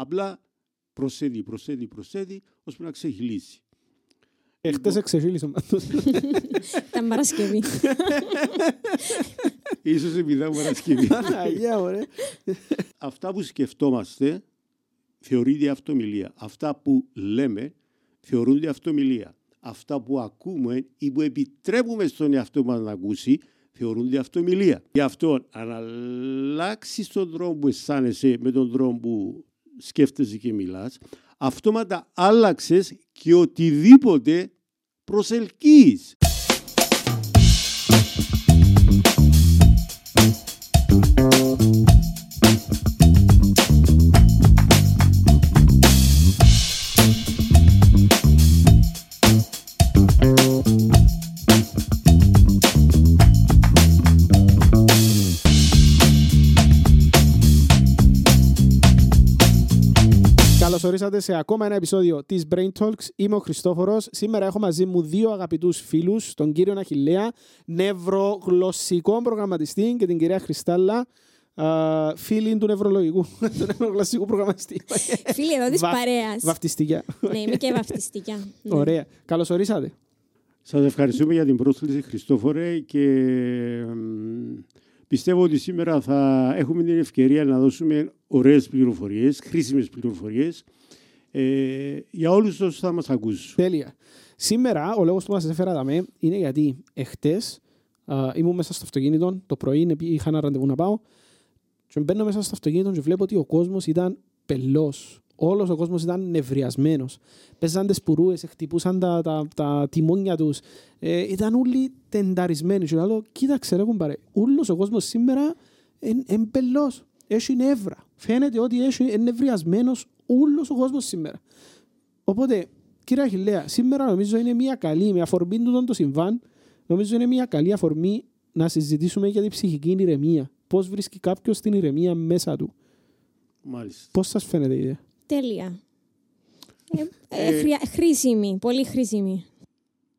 Απλά προσθέτει, προσθέτει, προσθέτει, ώσπου να ξεχυλήσει. Εχθές εξεχύλισε ο Μάντος. Ήταν Παρασκευή. Ίσως επειδή ήταν Παρασκευή. Αγία, ωραία. Αυτά που σκεφτόμαστε θεωρείται αυτομιλία. Αυτά που λέμε θεωρούνται αυτομιλία. Αυτά που ακούμε ή που επιτρέπουμε στον εαυτό μας να ακούσει θεωρούνται αυτομιλία. Γι' αυτό αν αλλάξεις τον τρόπο που αισθάνεσαι με τον τρόπο που σκέφτεσαι και μιλάς, αυτόματα άλλαξες και οτιδήποτε προσελκύεις. Καλώς ορίσατε σε ακόμα ένα επεισόδιο της Brain Talks. Είμαι ο Χριστόφορος. Σήμερα έχω μαζί μου δύο αγαπητούς φίλους, τον κύριο Αχιλέα, νευρογλωσσικό προγραμματιστή και την κυρία Χριστάλλα, α, φίλη του νευρολογικού, του νευρογλωσσικού προγραμματιστή. Φίλοι εδώ της Βα- παρέας. Βαφτιστικιά. Ναι, είμαι και βαφτιστικιά. Ναι. Ωραία. Καλώς ορίσατε. Σας ευχαριστούμε για την πρόσκληση Χριστόφορε και μ, πιστεύω ότι σήμερα θα έχουμε την ευκαιρία να δώσουμε ωραίες πληροφορίες, χρήσιμες πληροφορίες ε, για όλους όσους θα μας ακούσουν. Τέλεια. Σήμερα ο λόγος που μας έφερα δαμέ είναι γιατί εχθές α, ήμουν μέσα στο αυτοκίνητο, το πρωί επί- είχα ένα ραντεβού να πάω και μπαίνω μέσα στο αυτοκίνητο και βλέπω ότι ο κόσμος ήταν πελός. Όλος ο κόσμος ήταν νευριασμένος. Παίζαν τις πουρούες, χτυπούσαν τα, τα, τα τιμόνια τους. Ε, ήταν όλοι τενταρισμένοι. Και λέω, κοίταξε ρε κουμπάρε, όλος ο κόσμος σήμερα είναι πελός. Έχει νεύρα. Φαίνεται ότι έχει είναι νευριασμένος όλος ο κόσμος σήμερα. Οπότε, κύριε Αχιλέα, σήμερα νομίζω είναι μια καλή, με αφορμή του το συμβάν, νομίζω είναι μια καλή αφορμή να συζητήσουμε για την ψυχική ηρεμία. Πώς βρίσκει κάποιος την ηρεμία μέσα του. Μάλιστα. Πώς σας φαίνεται η ιδέα; Τέλεια. Ε, ε, χρειά- χρήσιμη, πολύ χρήσιμη.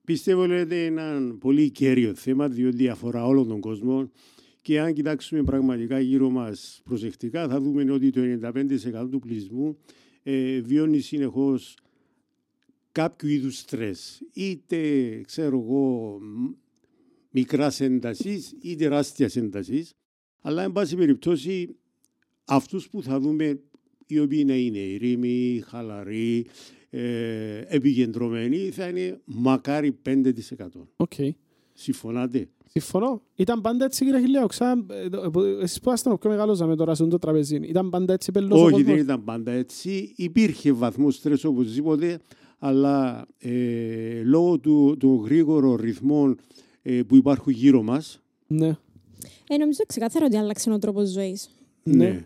Πιστεύω ότι είναι ένα πολύ κέριο θέμα διότι αφορά όλον τον κόσμο και αν κοιτάξουμε πραγματικά γύρω μας προσεκτικά θα δούμε ότι το 95% του πληθυσμού ε, βιώνει συνεχώς κάποιο είδους στρες. Είτε, ξέρω εγώ, μ, μικράς έντασης ή τεράστιας έντασης. Αλλά, εν πάση περιπτώσει, αυτούς που θα δούμε οι οποίοι να είναι ήρεμοι, χαλαροί, ε, επικεντρωμένοι, θα είναι μακάρι 5%. Οκ. Συμφωνάτε; Συμφωνώ. Ήταν πάντα έτσι κύριε Αχιλλέα. Ξα... ε, το- ε, Εσείς που είστε ο πιο μεγάλος με τώρα σε αυτό το τραπεζί. Ήταν πάντα έτσι πελλός ο Όχι, κόσμος; δεν ήταν πάντα έτσι. Υπήρχε βαθμός στρες οπωσδήποτε, αλλά ε, λόγω του, του γρήγορων ρυθμών ε, που υπάρχουν γύρω μας, Ναι. Ε, νομίζω ξεκάθαρα ότι άλλαξε ο τρόπος ζωής. Ναι.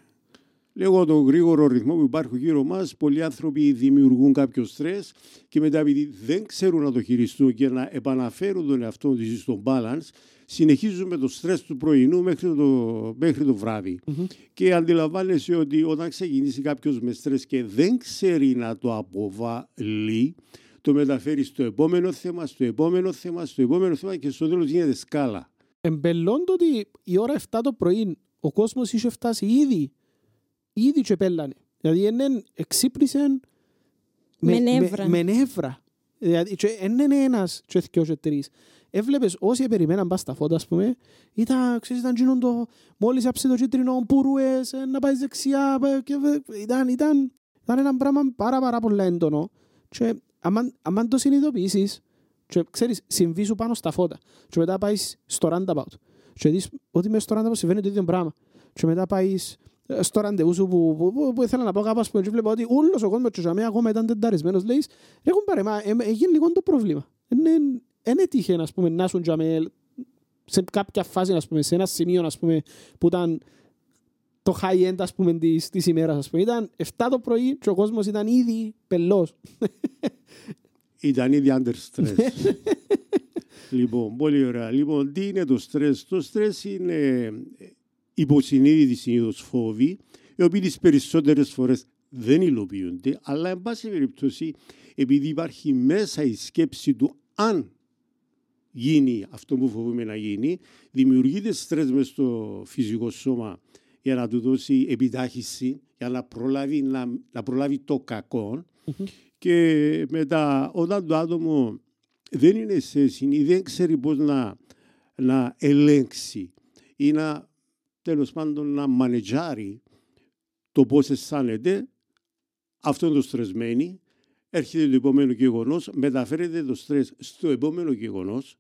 Λόγω των γρήγορων ρυθμών που υπάρχουν γύρω μας, πολλοί άνθρωποι δημιουργούν κάποιο στρες και μετά επειδή δεν ξέρουν να το χειριστούν και να επαναφέρουν τον εαυτό τους στον balance, συνεχίζουν με το στρες του πρωινού μέχρι το, μέχρι το βράδυ. Μμμ. Και αντιλαμβάνεσαι ότι όταν ξεκινήσει κάποιος με στρες και δεν ξέρει να το αποβάλει, το μεταφέρεις στο επόμενο θέμα, στο επόμενο θέμα, στο επόμενο θέμα και στο τέλος γίνεται σκάλα. Εμπελώνται ότι η ώρα 7 το πρωί ο κόσμος είχε φτάσει ήδη. Ήδη και πέλανε. Δηλαδή είναι εξύπνησε Με νεύρα. Με, με νεύρα. Δηλαδή και δεν είναι ένας και δυο και τρεις. Έβλεπες όσοι περιμέναν πας στα φώτα, ας πούμε, ήταν, ξέρεις, ήταν γίνον το, μόλις άψε το κίτρινο, πουρούες, ε, να πάει δεξιά, ε, και, ε, ήταν, ήταν, ήταν ένα πράγμα πάρα πάρα πολύ έντονο. Και άμα, άμα το συνειδητοποιήσεις, και ξέρεις, συμβεί σου πάνω στα φώτα, και μετά πάει στο roundabout, και δεις ότι μες στο roundabout συμβαίνει το ίδιο πράγμα, και μετά πάει στο ραντεβού σου που, που, που, που ήθελα να πάω κάπου, ας πούμε, και βλέπω ότι όλος ο κόσμος και ο Ζαμέ ακόμα ήταν τενταρισμένος, λέει, ρε κουμπάρε, μα ε, έγινε λίγο το πρόβλημα. Δεν έτυχε, ας πούμε, να σου Ζαμέ σε κάποια φάση, ας πούμε, σε ένα σημείο, ας πούμε, που ήταν το high end, ας πούμε, της, της ημέρας, ας πούμε. Ήταν 7 το πρωί και ο κόσμος ήταν ήδη πελός. Ήταν ήδη under stress. λοιπόν, πολύ ωραία. Λοιπόν, τι είναι το stress; Το stress είναι υποσυνείδητη συνήθως φόβοι, οι οποίοι τις περισσότερες φορές δεν υλοποιούνται, αλλά εν πάση περιπτώσει, επειδή υπάρχει μέσα η σκέψη του αν γίνει αυτό που φοβούμε να γίνει, δημιουργείται στρες μες στο φυσικό σώμα για να του δώσει επιτάχυση, για να προλάβει, να, να προλάβει το κακό. Και μετά, όταν το άτομο δεν είναι σε συνή, δεν ξέρει πώς να, να ελέγξει ή να, τέλος πάντων, να μανετζάρει το πώς αισθάνεται, αυτό είναι το στρεσμένο, έρχεται το επόμενο γεγονός, μεταφέρεται το στρες στο επόμενο γεγονός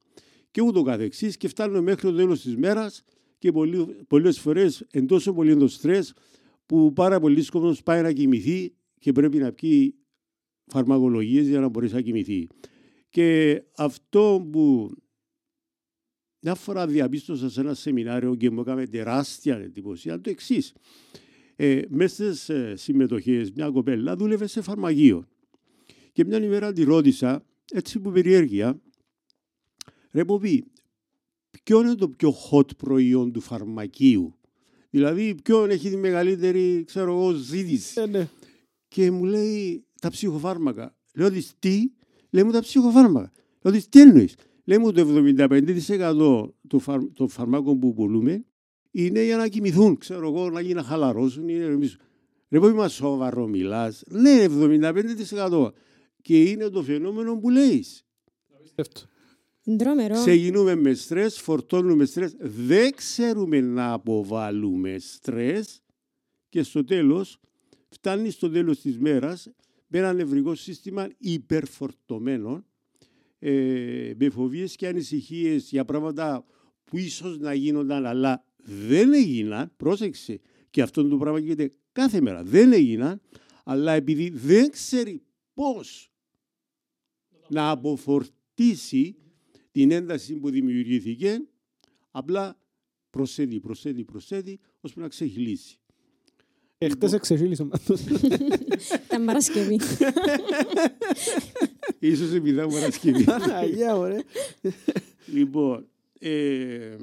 και ούτω καθεξής και φτάνουμε μέχρι το τέλος της μέρας και πολλές φορές εν τόσο πολύ το στρες που πάρα πολλοί κόσμος πάει να κοιμηθεί και πρέπει να πιει φαρμακολογίες για να μπορέσει να κοιμηθεί. Και αυτό που μια φορά διαπίστωσα σε ένα σεμινάριο και μου έκανε τεράστια εντύπωση ήταν το εξής. Ε, μέσα στις συμμετοχές, μια κοπέλα δούλευε σε φαρμακείο. Και μια ημέρα τη ρώτησα, έτσι που περιέργεια, ρε Μποπή, ποιο είναι το πιο hot προϊόν του φαρμακείου; Δηλαδή, ποιον έχει τη μεγαλύτερη, ξέρω εγώ, ζήτηση; Ε, ναι. Και μου λέει τα ψυχοφάρμακα. Λέω ότι τι, λέει μου τα ψυχοφάρμακα. Λέω ότι τι εννοείς; Λέει μου το 75% του φαρ, των φαρμάκων που πουλούμε είναι για να κοιμηθούν, ξέρω εγώ, να, να χαλαρώσουν. Είναι, εμείς... Ρε πω είμαι σοβαρό μιλάς. Ναι, 75% και είναι το φαινόμενο που λέει. Ντρόμερο. Ξεκινούμε με στρες, φορτώνουμε στρες, δεν ξέρουμε να αποβάλουμε στρες. Και στο τέλος φτάνει στο τέλος της μέρας με ένα νευρικό σύστημα υπερφορτωμένο ε, με φοβίες και ανησυχίες για πράγματα που ίσως να γίνονταν αλλά δεν έγιναν, πρόσεξε και αυτό το πράγμα γίνεται κάθε μέρα, δεν έγιναν αλλά επειδή δεν ξέρει πώς να αποφορτήσει την ένταση που δημιουργήθηκε, απλά προσθέτει, προσθέτει, προσθέτει, ώσπου να ξεχυλήσει. Εχθές εξεχύλισα Ήταν Παρασκευή. Ίσως επειδή ήταν Παρασκευή. Αγιά, ωραία. λοιπόν, ε,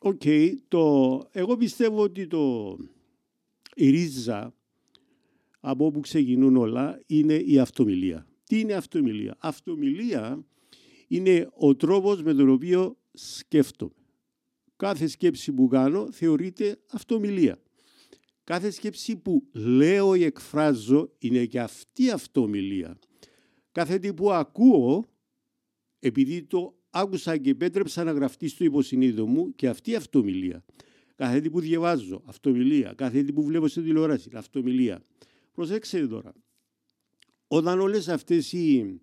οκ, το, εγώ πιστεύω ότι το, η ρίζα από όπου ξεκινούν όλα είναι η αυτομιλία. Τι είναι αυτομιλία; Αυτομιλία είναι ο τρόπος με τον οποίο σκέφτομαι. Κάθε σκέψη που κάνω θεωρείται αυτομιλία. Κάθε σκέψη που λέω ή εκφράζω είναι και αυτή αυτομιλία. Κάθε τι που ακούω, επειδή το άκουσα και επέτρεψα να γραφτεί στο υποσυνείδητο μου και αυτή αυτομιλία. Κάθε τι που διαβάζω, αυτομιλία. Κάθε τι που βλέπω στην τηλεόραση, αυτομιλία. Προσέξτε τώρα όταν όλες αυτές οι,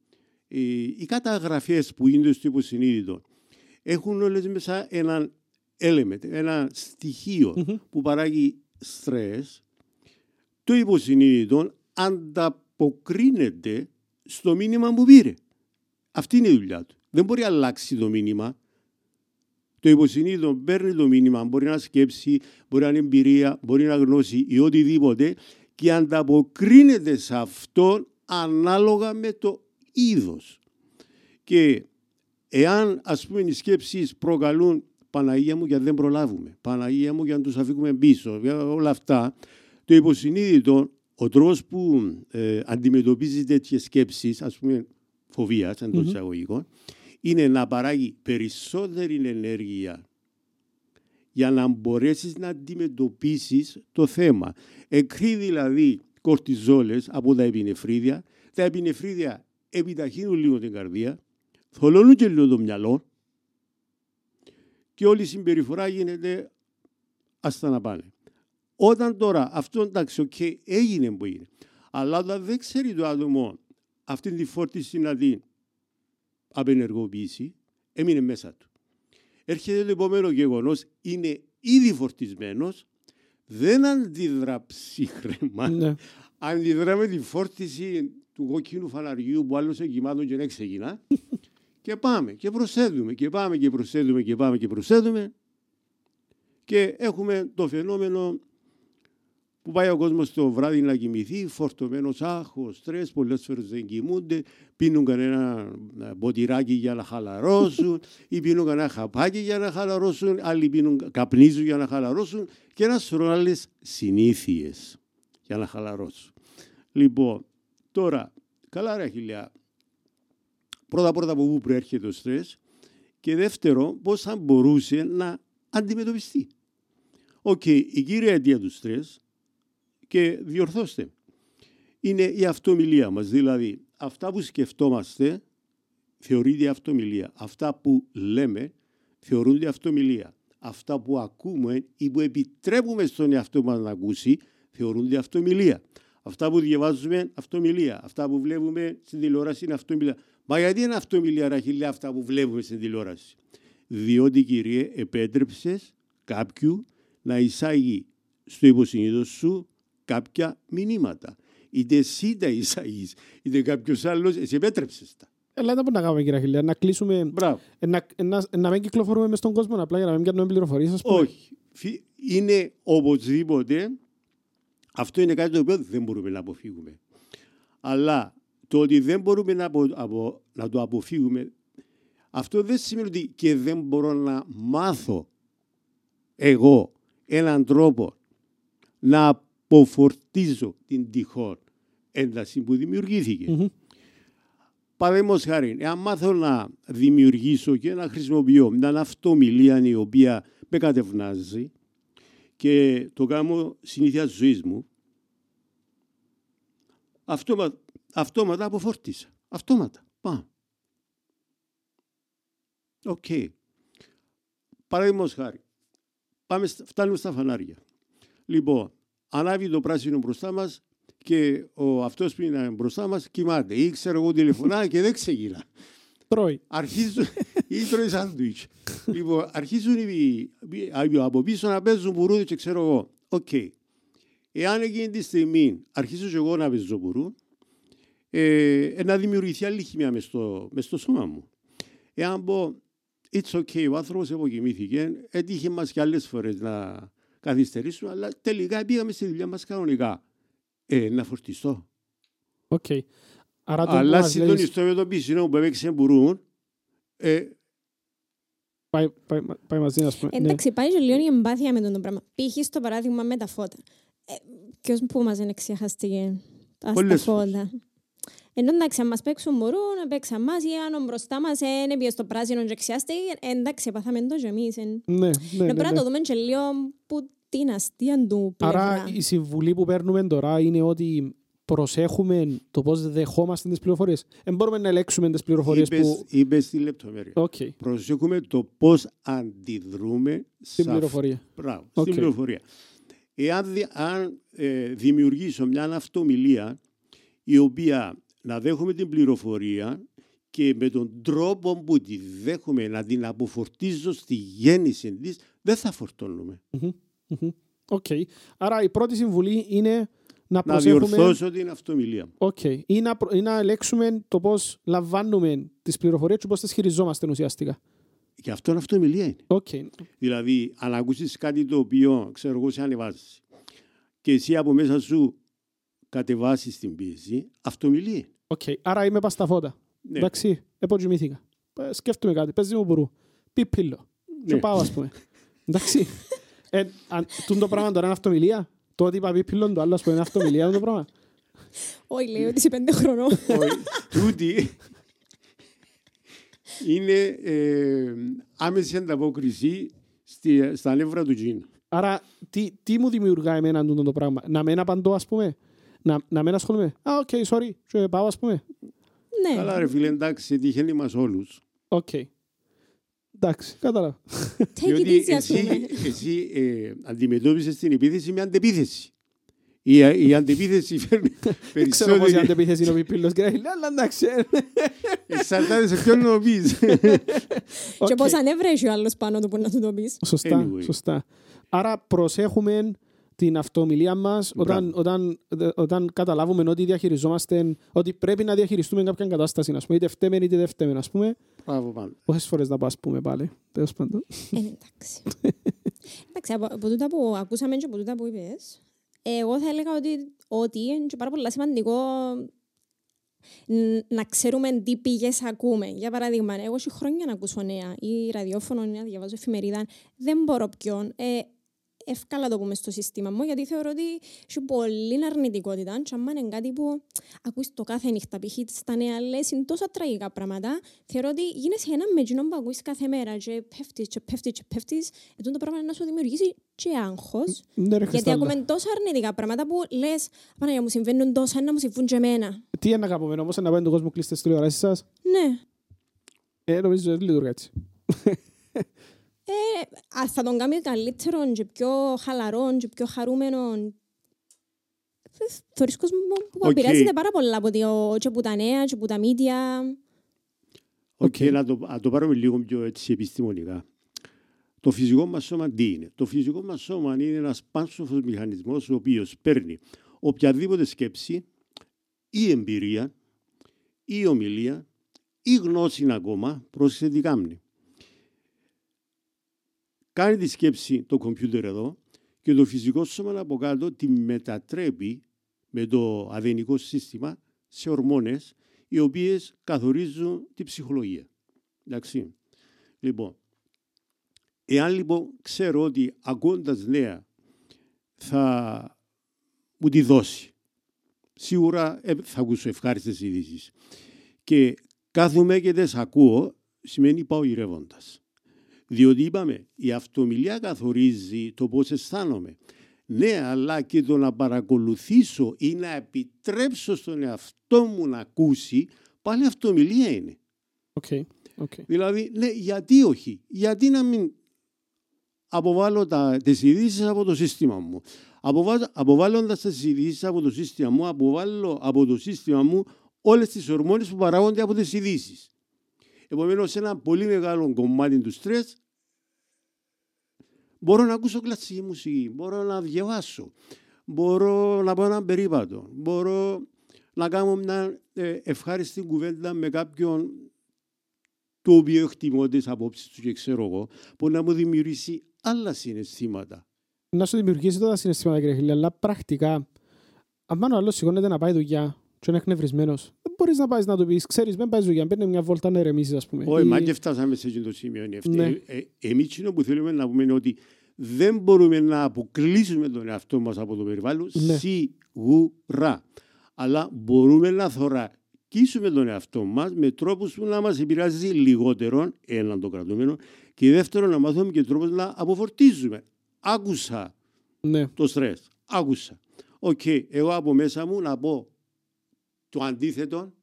οι, οι καταγραφές που είναι στο υποσυνείδητο έχουν όλες μέσα ένα element, ένα που παράγει στρες, το υποσυνείδητο ανταποκρίνεται στο μήνυμα που πήρε. Αυτή είναι η δουλειά του. Δεν μπορεί να αλλάξει το μήνυμα. Το υποσυνείδητο παίρνει το μήνυμα, μπορεί να σκέψει, μπορεί να είναι εμπειρία, μπορεί να γνώσει ή οτιδήποτε και ανταποκρίνεται σε αυτό ανάλογα με το είδος. Και εάν ας πούμε οι σκέψεις προκαλούν Παναγία μου γιατί δεν προλάβουμε, Παναγία μου για να τους αφήκουμε πίσω, για όλα αυτά, το υποσυνείδητο, ο τρόπος που ε, αντιμετωπίζει τέτοιες σκέψεις, ας πούμε φοβίας εντός εισαγωγικών, είναι να παράγει περισσότερη ενέργεια για να μπορέσεις να αντιμετωπίσεις το θέμα. Εκρεί δηλαδή κορτιζόλες από τα επινεφρίδια. Τα επινεφρίδια επιταχύνουν λίγο την καρδία, θολώνουν και λίγο το μυαλό και όλη η συμπεριφορά γίνεται άστα να πάνε. Όταν τώρα αυτό εντάξει, okay, έγινε που είναι, αλλά όταν δεν ξέρει το άτομο αυτή τη φόρτιση να την απενεργοποιήσει, έμεινε μέσα του. Έρχεται το επόμενο γεγονός, είναι ήδη φορτισμένος, δεν αντιδρά ψύχρεμα. Ναι. Αντιδρά με τη φόρτιση του κόκκινου φαναριού που άλλος εγκυμάτων και δεν ξεκινά. και πάμε και προσθέτουμε και πάμε και προσθέτουμε και πάμε και προσθέτουμε. Και έχουμε το φαινόμενο που πάει ο κόσμος το βράδυ να κοιμηθεί, φορτωμένος άγχος, στρες, πολλές φορές δεν κοιμούνται, πίνουν κανένα μποτηράκι για να χαλαρώσουν, ή πίνουν κανένα χαπάκι για να χαλαρώσουν, άλλοι πίνουν, καπνίζουν για να χαλαρώσουν και ένα σωρό άλλες συνήθειες για να χαλαρώσουν. Λοιπόν, τώρα, καλά ρε Αχιλλέα, πρώτα-πρώτα από πού προέρχεται ο στρες και δεύτερο, πώς θα μπορούσε να αντιμετωπιστεί. Οκ, η κύρια αιτία του στρες και διορθώστε. Είναι η αυτομιλία μας. Δηλαδή, αυτά που σκεφτόμαστε θεωρείται αυτομιλία. Αυτά που λέμε θεωρούνται αυτομιλία. Αυτά που ακούμε ή που επιτρέπουμε στον εαυτό μας να ακούσει θεωρούνται αυτομιλία. Αυτά που διαβάζουμε αυτομιλία. Αυτά που βλέπουμε στην τηλεόραση είναι αυτομιλία. Μα γιατί είναι αυτομιλία, Ραχίλια, αυτά που βλέπουμε στην τηλεόραση; Διότι, κύριε, επέτρεψες κάποιου να εισάγει στο υποσυνείδητο σου κάποια μηνύματα. Είτε εσύ τα εισάγεις, είτε κάποιος άλλος, εσύ επέτρεψες τα. Έλα, δεν μπορούμε να κάνουμε, κύριε Αχιλιά, να κλείσουμε, Μπράβο. ε, να, ε, να, να μην κυκλοφορούμε μες στον κόσμο, απλά για να μην πιάνουμε πληροφορίες, ας πούμε. Όχι. Φι- Είναι οπωσδήποτε, αυτό είναι κάτι το οποίο δεν μπορούμε να αποφύγουμε. Αλλά το ότι δεν μπορούμε να, απο- απο- να το αποφύγουμε, αυτό δεν σημαίνει ότι και δεν μπορώ να μάθω εγώ έναν τρόπο να αποφορτίζω την τυχόν ένταση που δημιουργήθηκε. Μμμ. Παραδείγματος χάρη, εάν μάθω να δημιουργήσω και να χρησιμοποιώ μια αυτομιλία η οποία με κατευνάζει και το κάνω συνήθεια ζωής μου, αυτόματα, αυτόματα αποφορτίσα. Αυτόματα. Πάμε. Οκ. Παραδείγματος χάρη. Πάμε, στα- φτάνουμε στα φανάρια. Λοιπόν, ανάβει το πράσινο μπροστά μας και ο αυτός που είναι μπροστά μας κοιμάται ή ξέρω εγώ τηλεφωνά και δεν ξεκινά. Τρώει. Αρχίζουν ή τρώει σάντουιτς. λοιπόν, αρχίζουν οι, οι- οι- από πίσω να παίζουν μπουρούδι και ξέρω εγώ. Οκ. Εάν εκείνη τη στιγμή αρχίσω και εγώ να παίζω μπουρού, ε, ε, να δημιουργηθεί άλλη χημεία μες στο, μες στο σώμα μου. Εάν πω, it's okay, ο άνθρωπος αποκοιμήθηκε, έτυχε μας και άλλες φορές να καθυστερήσουμε, αλλά τελικά πήγαμε στη δουλειά μας κανονικά. Ε, να φορτιστώ. Οκ. Άρα το που Αλλά μας λες, συντονιστώ με το πισινό που έπαιξε μπουρούν, ε, πάει, πάει, πάει μαζί, ας πούμε. Ναι. Εντάξει, πάει και λίγο η εμπάθεια με τούτον το πράγμα. Π.χ. στο παράδειγμα με τα φώτα. Ε, Ποιος που μας δεν ξεχαστήκε τα στα Πολλές φώτα. Ενώ εντάξει, αν μας παίξουν μπορούν, να παίξαν μας ή αν ο μπροστά μας είναι πήγε στο πράσινο και ξιάστηκε, εντάξει, πάθαμε το και εμείς. ε. Ναι, ναι, ναι, Να πρέπει να ναι. το δούμε και λίγο που την αστεία του Άρα πλευρά. η συμβουλή που παίρνουμε τώρα είναι ότι προσέχουμε το πώς δεχόμαστε τις πληροφορίες. Δεν μπορούμε να ελέγξουμε τις πληροφορίες είπες, που... είπες τη λεπτομέρεια. Οκ, Προσέχουμε το πώς αντιδρούμε στην σε πληροφορία. Μπράβο, Οκ. στην πληροφορία. Εάν δι- αν, ε, δημιουργήσω μια αυτομιλία η οποία να δέχομαι την πληροφορία και με τον τρόπο που τη δέχομαι να την αποφορτίζω στη γέννηση της, δεν θα φορτώνουμε. Μμμ. Οκ. Άρα η πρώτη συμβουλή είναι να Να προσέχουμε... διορθώσω την αυτομιλία. Οκ. Ή, να, προ- ή να ελέγξουμε το πώς λαμβάνουμε τις πληροφορίες και πώς τις χειριζόμαστε ουσιαστικά. Και αυτό είναι αυτομιλία είναι. Οκ. Δηλαδή, αν ακούσεις κάτι το οποίο ξέρω εγώ σε ανεβάζεις και εσύ από μέσα σου κατεβάσεις την πίεση, αυτομιλία. είναι. Οκ. Άρα είμαι πας στα φώτα. Ναι. Εντάξει, εποτζοιμήθηκα. Ε, Σκέφτομαι κάτι, παίζει μου μπουρού. Πιπίλο. Και Ναι. πάω, ας πούμε. Εντάξει. Ε, αν, τούντο πράγμα τώρα είναι αυτομιλία; Το ότι είπα πιπίλο, το άλλο, ας πούμε, είναι αυτομιλία το πράγμα. Όχι, λέει ότι είσαι πέντε χρονών. Όχι, Τούτη είναι ε, άμεση ανταπόκριση στη, στα νεύρα του τζείνου. Άρα, τι, τι μου δημιουργά εμένα τούτο το πράγμα; Να μην απαντώ, ας πούμε; Να, να μην ασχολούμαι; Α, οκ, sorry. Και πάω, ας πούμε; Ναι. Καλά ρε φίλε, εντάξει, τυχαίνει μας όλους. Οκ. Εντάξει, κατάλαβα. Take it Διότι easy, ας εσύ, πούμε. εσύ ε, αντιμετώπισες την επίθεση με αντεπίθεση. Η, η αντεπίθεση φέρνει Δεν ξέρω πώς η περισσότερη... αντεπίθεση είναι ο πιπίλος και λέει, αλλά εντάξει. ε, Εξαρτάται σε ποιον το πεις. οκ. Και πώς ανέβρεχε ο άλλος πάνω του που να του το πεις. Σωστά, Anyway. σωστά. Άρα προσέχουμε την αυτομιλία μας όταν, όταν, όταν καταλάβουμε ότι διαχειριζόμαστε, ότι πρέπει να διαχειριστούμε κάποια κατάσταση, ας πούμε, είτε φταίμε είτε δεν φταίμε, ας πούμε. Μπράβο πάντα. Πόσες φορές να ας πούμε πάλι, τέλος πάντων. Ε, εντάξει. εντάξει, από, από τούτα που ακούσαμε και από τούτα που είπες, εγώ θα έλεγα ότι, ότι είναι και πάρα πολύ σημαντικό ν- να ξέρουμε τι πηγές ακούμε. Για παράδειγμα, εγώ έχω χρόνια να ακούσω νέα ή ραδιόφωνο ή να διαβάζω εφημερίδα. Δεν μπορώ ποιον. Ε, εύκολα το πούμε στο σύστημα μου, γιατί θεωρώ ότι έχει πολύ αρνητικότητα. Και αν είναι κάτι που ακούεις το κάθε νύχτα, π.χ. στα νέα λες, είναι τόσα τραγικά πράγματα, θεωρώ ότι γίνεσαι ένα με εκείνον που ακούεις κάθε μέρα και πέφτεις και πέφτεις και πέφτεις, ετούν το πράγμα να σου δημιουργήσει και άγχος. Ναι, ρε Γιατί Χριστάλλα. ακούμε τόσα αρνητικά πράγματα που λες, Παναγία μου συμβαίνουν τόσα, να μου συμβούν και εμένα. Τι είναι να κάνουμε όμως, να πάει τον κόσμο κλείστε στις τηλεοράσεις σας; Ναι. Ε, νομίζω ότι λειτουργεί έτσι. Ε, αν θα τον κάνει καλύτερο και πιο χαλαρό και πιο χαρούμενο. ε, Θεωρείς κόσμος που Οκ. επηρεάζεται πάρα πολλά από, το, και από τα νέα και από τα μίντια. Οκ, να, το, να το πάρουμε λίγο πιο έτσι επιστημονικά. Το φυσικό μας σώμα τι είναι; Το φυσικό μας σώμα είναι ένας πάνσοφος μηχανισμός ο οποίος παίρνει οποιαδήποτε σκέψη ή εμπειρία ή ομιλία ή γνώση ακόμα πρόσεξε τι κάνει. Κάνει τη σκέψη το κομπιούτερ εδώ και το φυσικό σώμα από κάτω τη μετατρέπει με το αδενικό σύστημα σε ορμόνες οι οποίες καθορίζουν τη ψυχολογία. Εντάξει. Λοιπόν, εάν λοιπόν ξέρω ότι ακούγοντας νέα θα μου τη δώσει, σίγουρα ε, θα ακούσω ευχάριστες ειδήσεις. Και κάθομαι και δεν σ' ακούω, σημαίνει πάω γυρεύοντας. Διότι είπαμε, η αυτομιλία καθορίζει το πώς αισθάνομαι. Ναι, αλλά και το να παρακολουθήσω ή να επιτρέψω στον εαυτό μου να ακούσει, πάλι αυτομιλία είναι. Οκ, οκ. Δηλαδή, ναι, γιατί όχι; Γιατί να μην αποβάλω τα, τις ειδήσεις από το σύστημα μου; Αποβα, αποβάλλοντας τις ειδήσεις από το σύστημα μου, αποβάλλω από το σύστημα μου όλες τις ορμόνες που παράγονται από τις ειδήσεις. Επομένως, ένα πολύ μεγάλο κομμάτι του στρες μπορώ να ακούσω κλασική μουσική, μπορώ να διαβάσω, μπορώ να πάω έναν περίπατο, μπορώ να κάνω μια ε, ευχάριστη κουβέντα με κάποιον το οποίο εκτιμώ τις απόψεις του και ξέρω εγώ, που να μου δημιουργήσει άλλα συναισθήματα. Να σου δημιουργήσει τώρα συναισθήματα, κύριε Χιλή, αλλά πρακτικά, αν πάνω άλλο σηκώνεται να πάει δουλειά και είναι εκνευρισμένος, δεν μπορείς να πάεις να του πεις, ξέρεις, δεν πάει δουλειά, παίρνει μια βόλτα να ερεμήσεις, ας πούμε. Όχι, Ή- μα και φτάσαμε σε εκείνο το σημείο. είναι αυτή. Ναι. Ε, ε, εμείς εκείνο που θέλουμε να πούμε είναι ότι δεν μπορούμε να αποκλείσουμε τον εαυτό μας από το περιβάλλον Ναι. σίγουρα. Αλλά μπορούμε να θωρακίσουμε τον εαυτό μας με τρόπους που να μας επηρεάζει λιγότερο, έναν το κρατούμενο, και δεύτερον να μάθουμε και τρόπους να αποφορτίζουμε. Άκουσα Ναι, το στρες. Άκουσα. Οκ, εγώ από μέσα μου να πω το αντίθετο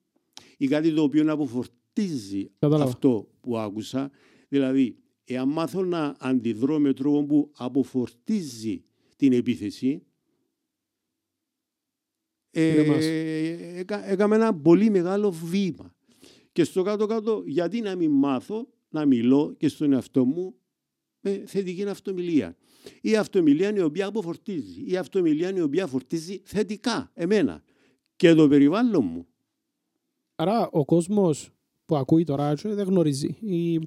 ή κάτι το οποίο να αποφορτίζει Κατάλαβα. αυτό που άκουσα. Δηλαδή, εάν μάθω να αντιδρώ με τρόπο που αποφορτίζει την επίθεση, Είναι μας. ε, έκα- έκαμε ένα πολύ μεγάλο βήμα. Και στο κάτω-κάτω, γιατί να μην μάθω να μιλώ και στον εαυτό μου με θετική αυτομιλία. Η αυτομιλία είναι η οποία αποφορτίζει. Η αυτομιλία είναι η οποία φορτίζει θετικά εμένα και το περιβάλλον μου. Άρα ο κόσμος που ακούει τώρα και δεν γνωρίζει. Ή,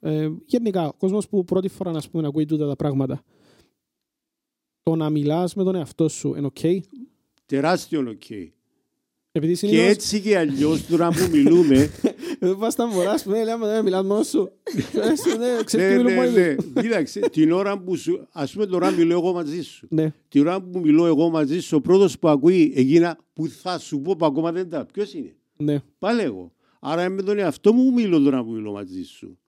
ε, γενικά, ο κόσμος που πρώτη φορά ας πούμε, να ακούει τούτα τα πράγματα. Το να μιλάς με τον εαυτό σου είναι οκ. Τεράστιο οκ. Επειδή Και συνήθως έτσι και αλλιώς τώρα που μιλούμε, ε, πας στα μωρά, ας πούμε, λέμε, «Ε, μιλάς μόνος σου. Ε, σου, ναι, ξέρεις τι ναι, μιλούν ναι, μόνοι τους. ναι. Κοίταξε, την ώρα που σου, ας πούμε τώρα μιλώ εγώ μαζί σου. Ναι, Την ώρα που μιλώ εγώ μαζί σου, ο πρώτος που ακούει εκείνα που θα σου πω που ακόμα δεν τα. Ποιος είναι; Ναι. Πάλι εγώ. Άρα με τον εαυτό μου μιλώ τώρα που μιλώ μαζί σου.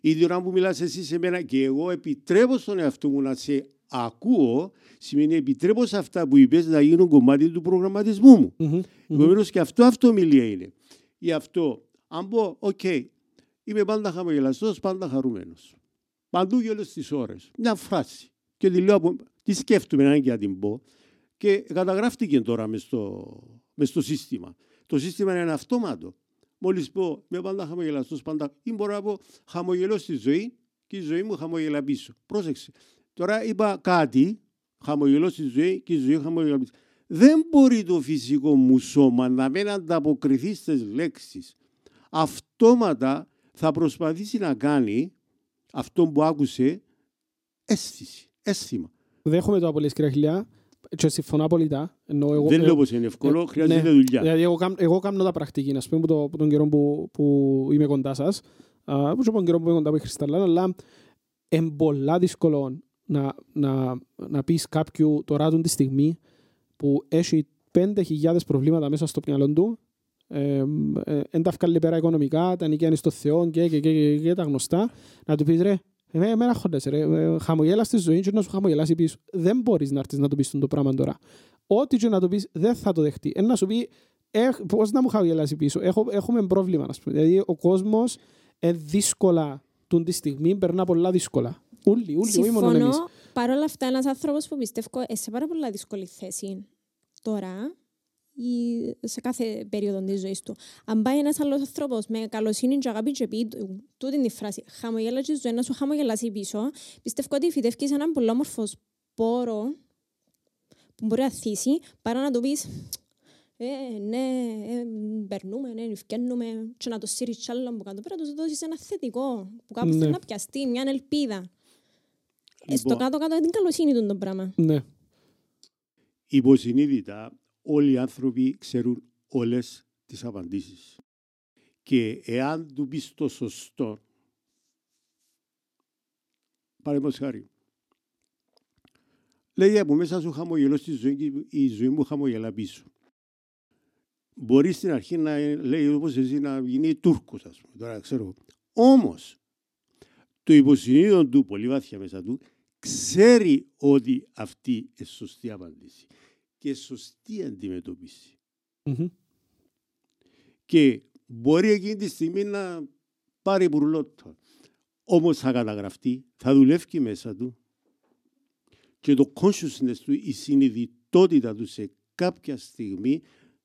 Ή την ώρα που μιλάς εσύ σε μένα και εγώ επιτρέπω στον εαυτό μου να σε ακούω, σημαίνει επιτρέπω σε αυτά που είπες να γίνουν κομμάτι του προγραμματισμού μου. Μμμ, μμμ. Επομένως και αυτό αυτομιλία είναι. Γι' αυτό, αν πω, οκ, είμαι πάντα χαμογελαστός, πάντα χαρούμενος. Παντού και όλες τις ώρες. Μια φράση. Και τη λέω, από- τη σκέφτομαι αν και να την πω. Και καταγράφτηκε τώρα μες στο, μες στο σύστημα. Το σύστημα είναι αυτόματο. Μόλις πω, είμαι πάντα χαμογελαστός, πάντα. ή μπορώ να πω, χαμογελώ στη ζωή και η ζωή μου χαμογελά πίσω. Πρόσεξε. Τώρα είπα κάτι, χαμογελώ στη ζωή και η ζωή χαμογελά πίσω. Δεν μπορεί το φυσικό μου σώμα να μην ανταποκριθεί στις λέξεις. Αυτόματα θα προσπαθήσει να κάνει αυτό που άκουσε αίσθηση, αίσθημα. Δέχομαι το απολύς, κύριε Χιλιά. Και συμφωνώ απολύτά. Ενώ εγώ, Δεν ε, λέω πως είναι εύκολο, ε, χρειάζεται ναι. δουλειά. Δηλαδή, εγώ, κάμ- εγώ κάνω τα πρακτική, ας πούμε, που, το, που τον καιρό που, που είμαι κοντά σας, α, που και από τον καιρό που είμαι κοντά από η Χριστάλλα, αλλά είναι πολλά δύσκολο να, να, να πεις κάποιου τώρα του τη στιγμή που έχει 5.000 προβλήματα μέσα στο μυαλό του ε, ε, εν τα βγάλει πέρα οικονομικά, τα νοικιάνεις στο Θεό και, και, και, και, και, τα γνωστά, να του πεις ρε, εμένα χόντες ρε, ε, χαμογέλας στη ζωή και να σου χαμογελάσει πίσω. Δεν μπορείς να έρθεις να του πεις το πράγμα τώρα. Ό,τι και να του πεις δεν θα το δεχτεί. Ένα σου πει, πώς να μου χαμογελάσει πίσω; Έχω, έχουμε πρόβλημα, ας πούμε. Δηλαδή ο κόσμος ε, δύσκολα τον τη στιγμή περνά πολλά δύσκολα. Ούλοι, ούλοι, όχι μόνο εμείς. Συμφωνώ. Παρ' όλα αυτά, ένας άνθρωπος που πιστεύω ε, σε πάρα πολλά δύσκολη θέση τώρα ή σε κάθε περίοδο της ζωής του. Αν πάει ένας άλλος άνθρωπος με καλοσύνη και αγάπη και πει του, τούτη είναι η φράση «χαμογέλα και ζωή να σου χαμογελάσει πίσω», πιστεύω ότι φυτεύκεις έναν πολύ όμορφο σπόρο που μπορεί να θύσει, παρά να του πεις ε, ναι, ε, περνούμε, ναι, ευκαινούμε και να το σύρεις κι άλλο που κάτω. Πρέπει να του δώσεις ένα θετικό, που κάπου Ναι. θέλει να πιαστεί, μια ελπίδα. Ε, στο Λοιπόν. κάτω-κάτω είναι την καλοσύνη του το πράγμα. Ναι. υποσυνείδητα όλοι οι άνθρωποι ξέρουν όλες τις απαντήσεις. Και εάν του πεις το σωστό, παραδείγματος χάρη, λέει από μέσα σου χαμογελώ στη ζωή και η ζωή μου χαμογελά πίσω. Μπορείς στην αρχή να λέει όπως εσύ να γίνει Τούρκος, ας πούμε, τώρα ξέρω. εγώ. Όμως, το υποσυνείδητο του, πολύ βάθια μέσα του, ξέρει ότι αυτή είναι σωστή απάντηση και σωστή αντιμετώπιση. Μμμ. Και μπορεί εκείνη τη στιγμή να πάρει μπουρλότο. Όμως θα καταγραφτεί, θα δουλεύει μέσα του και το consciousness του, η συνειδητότητα του σε κάποια στιγμή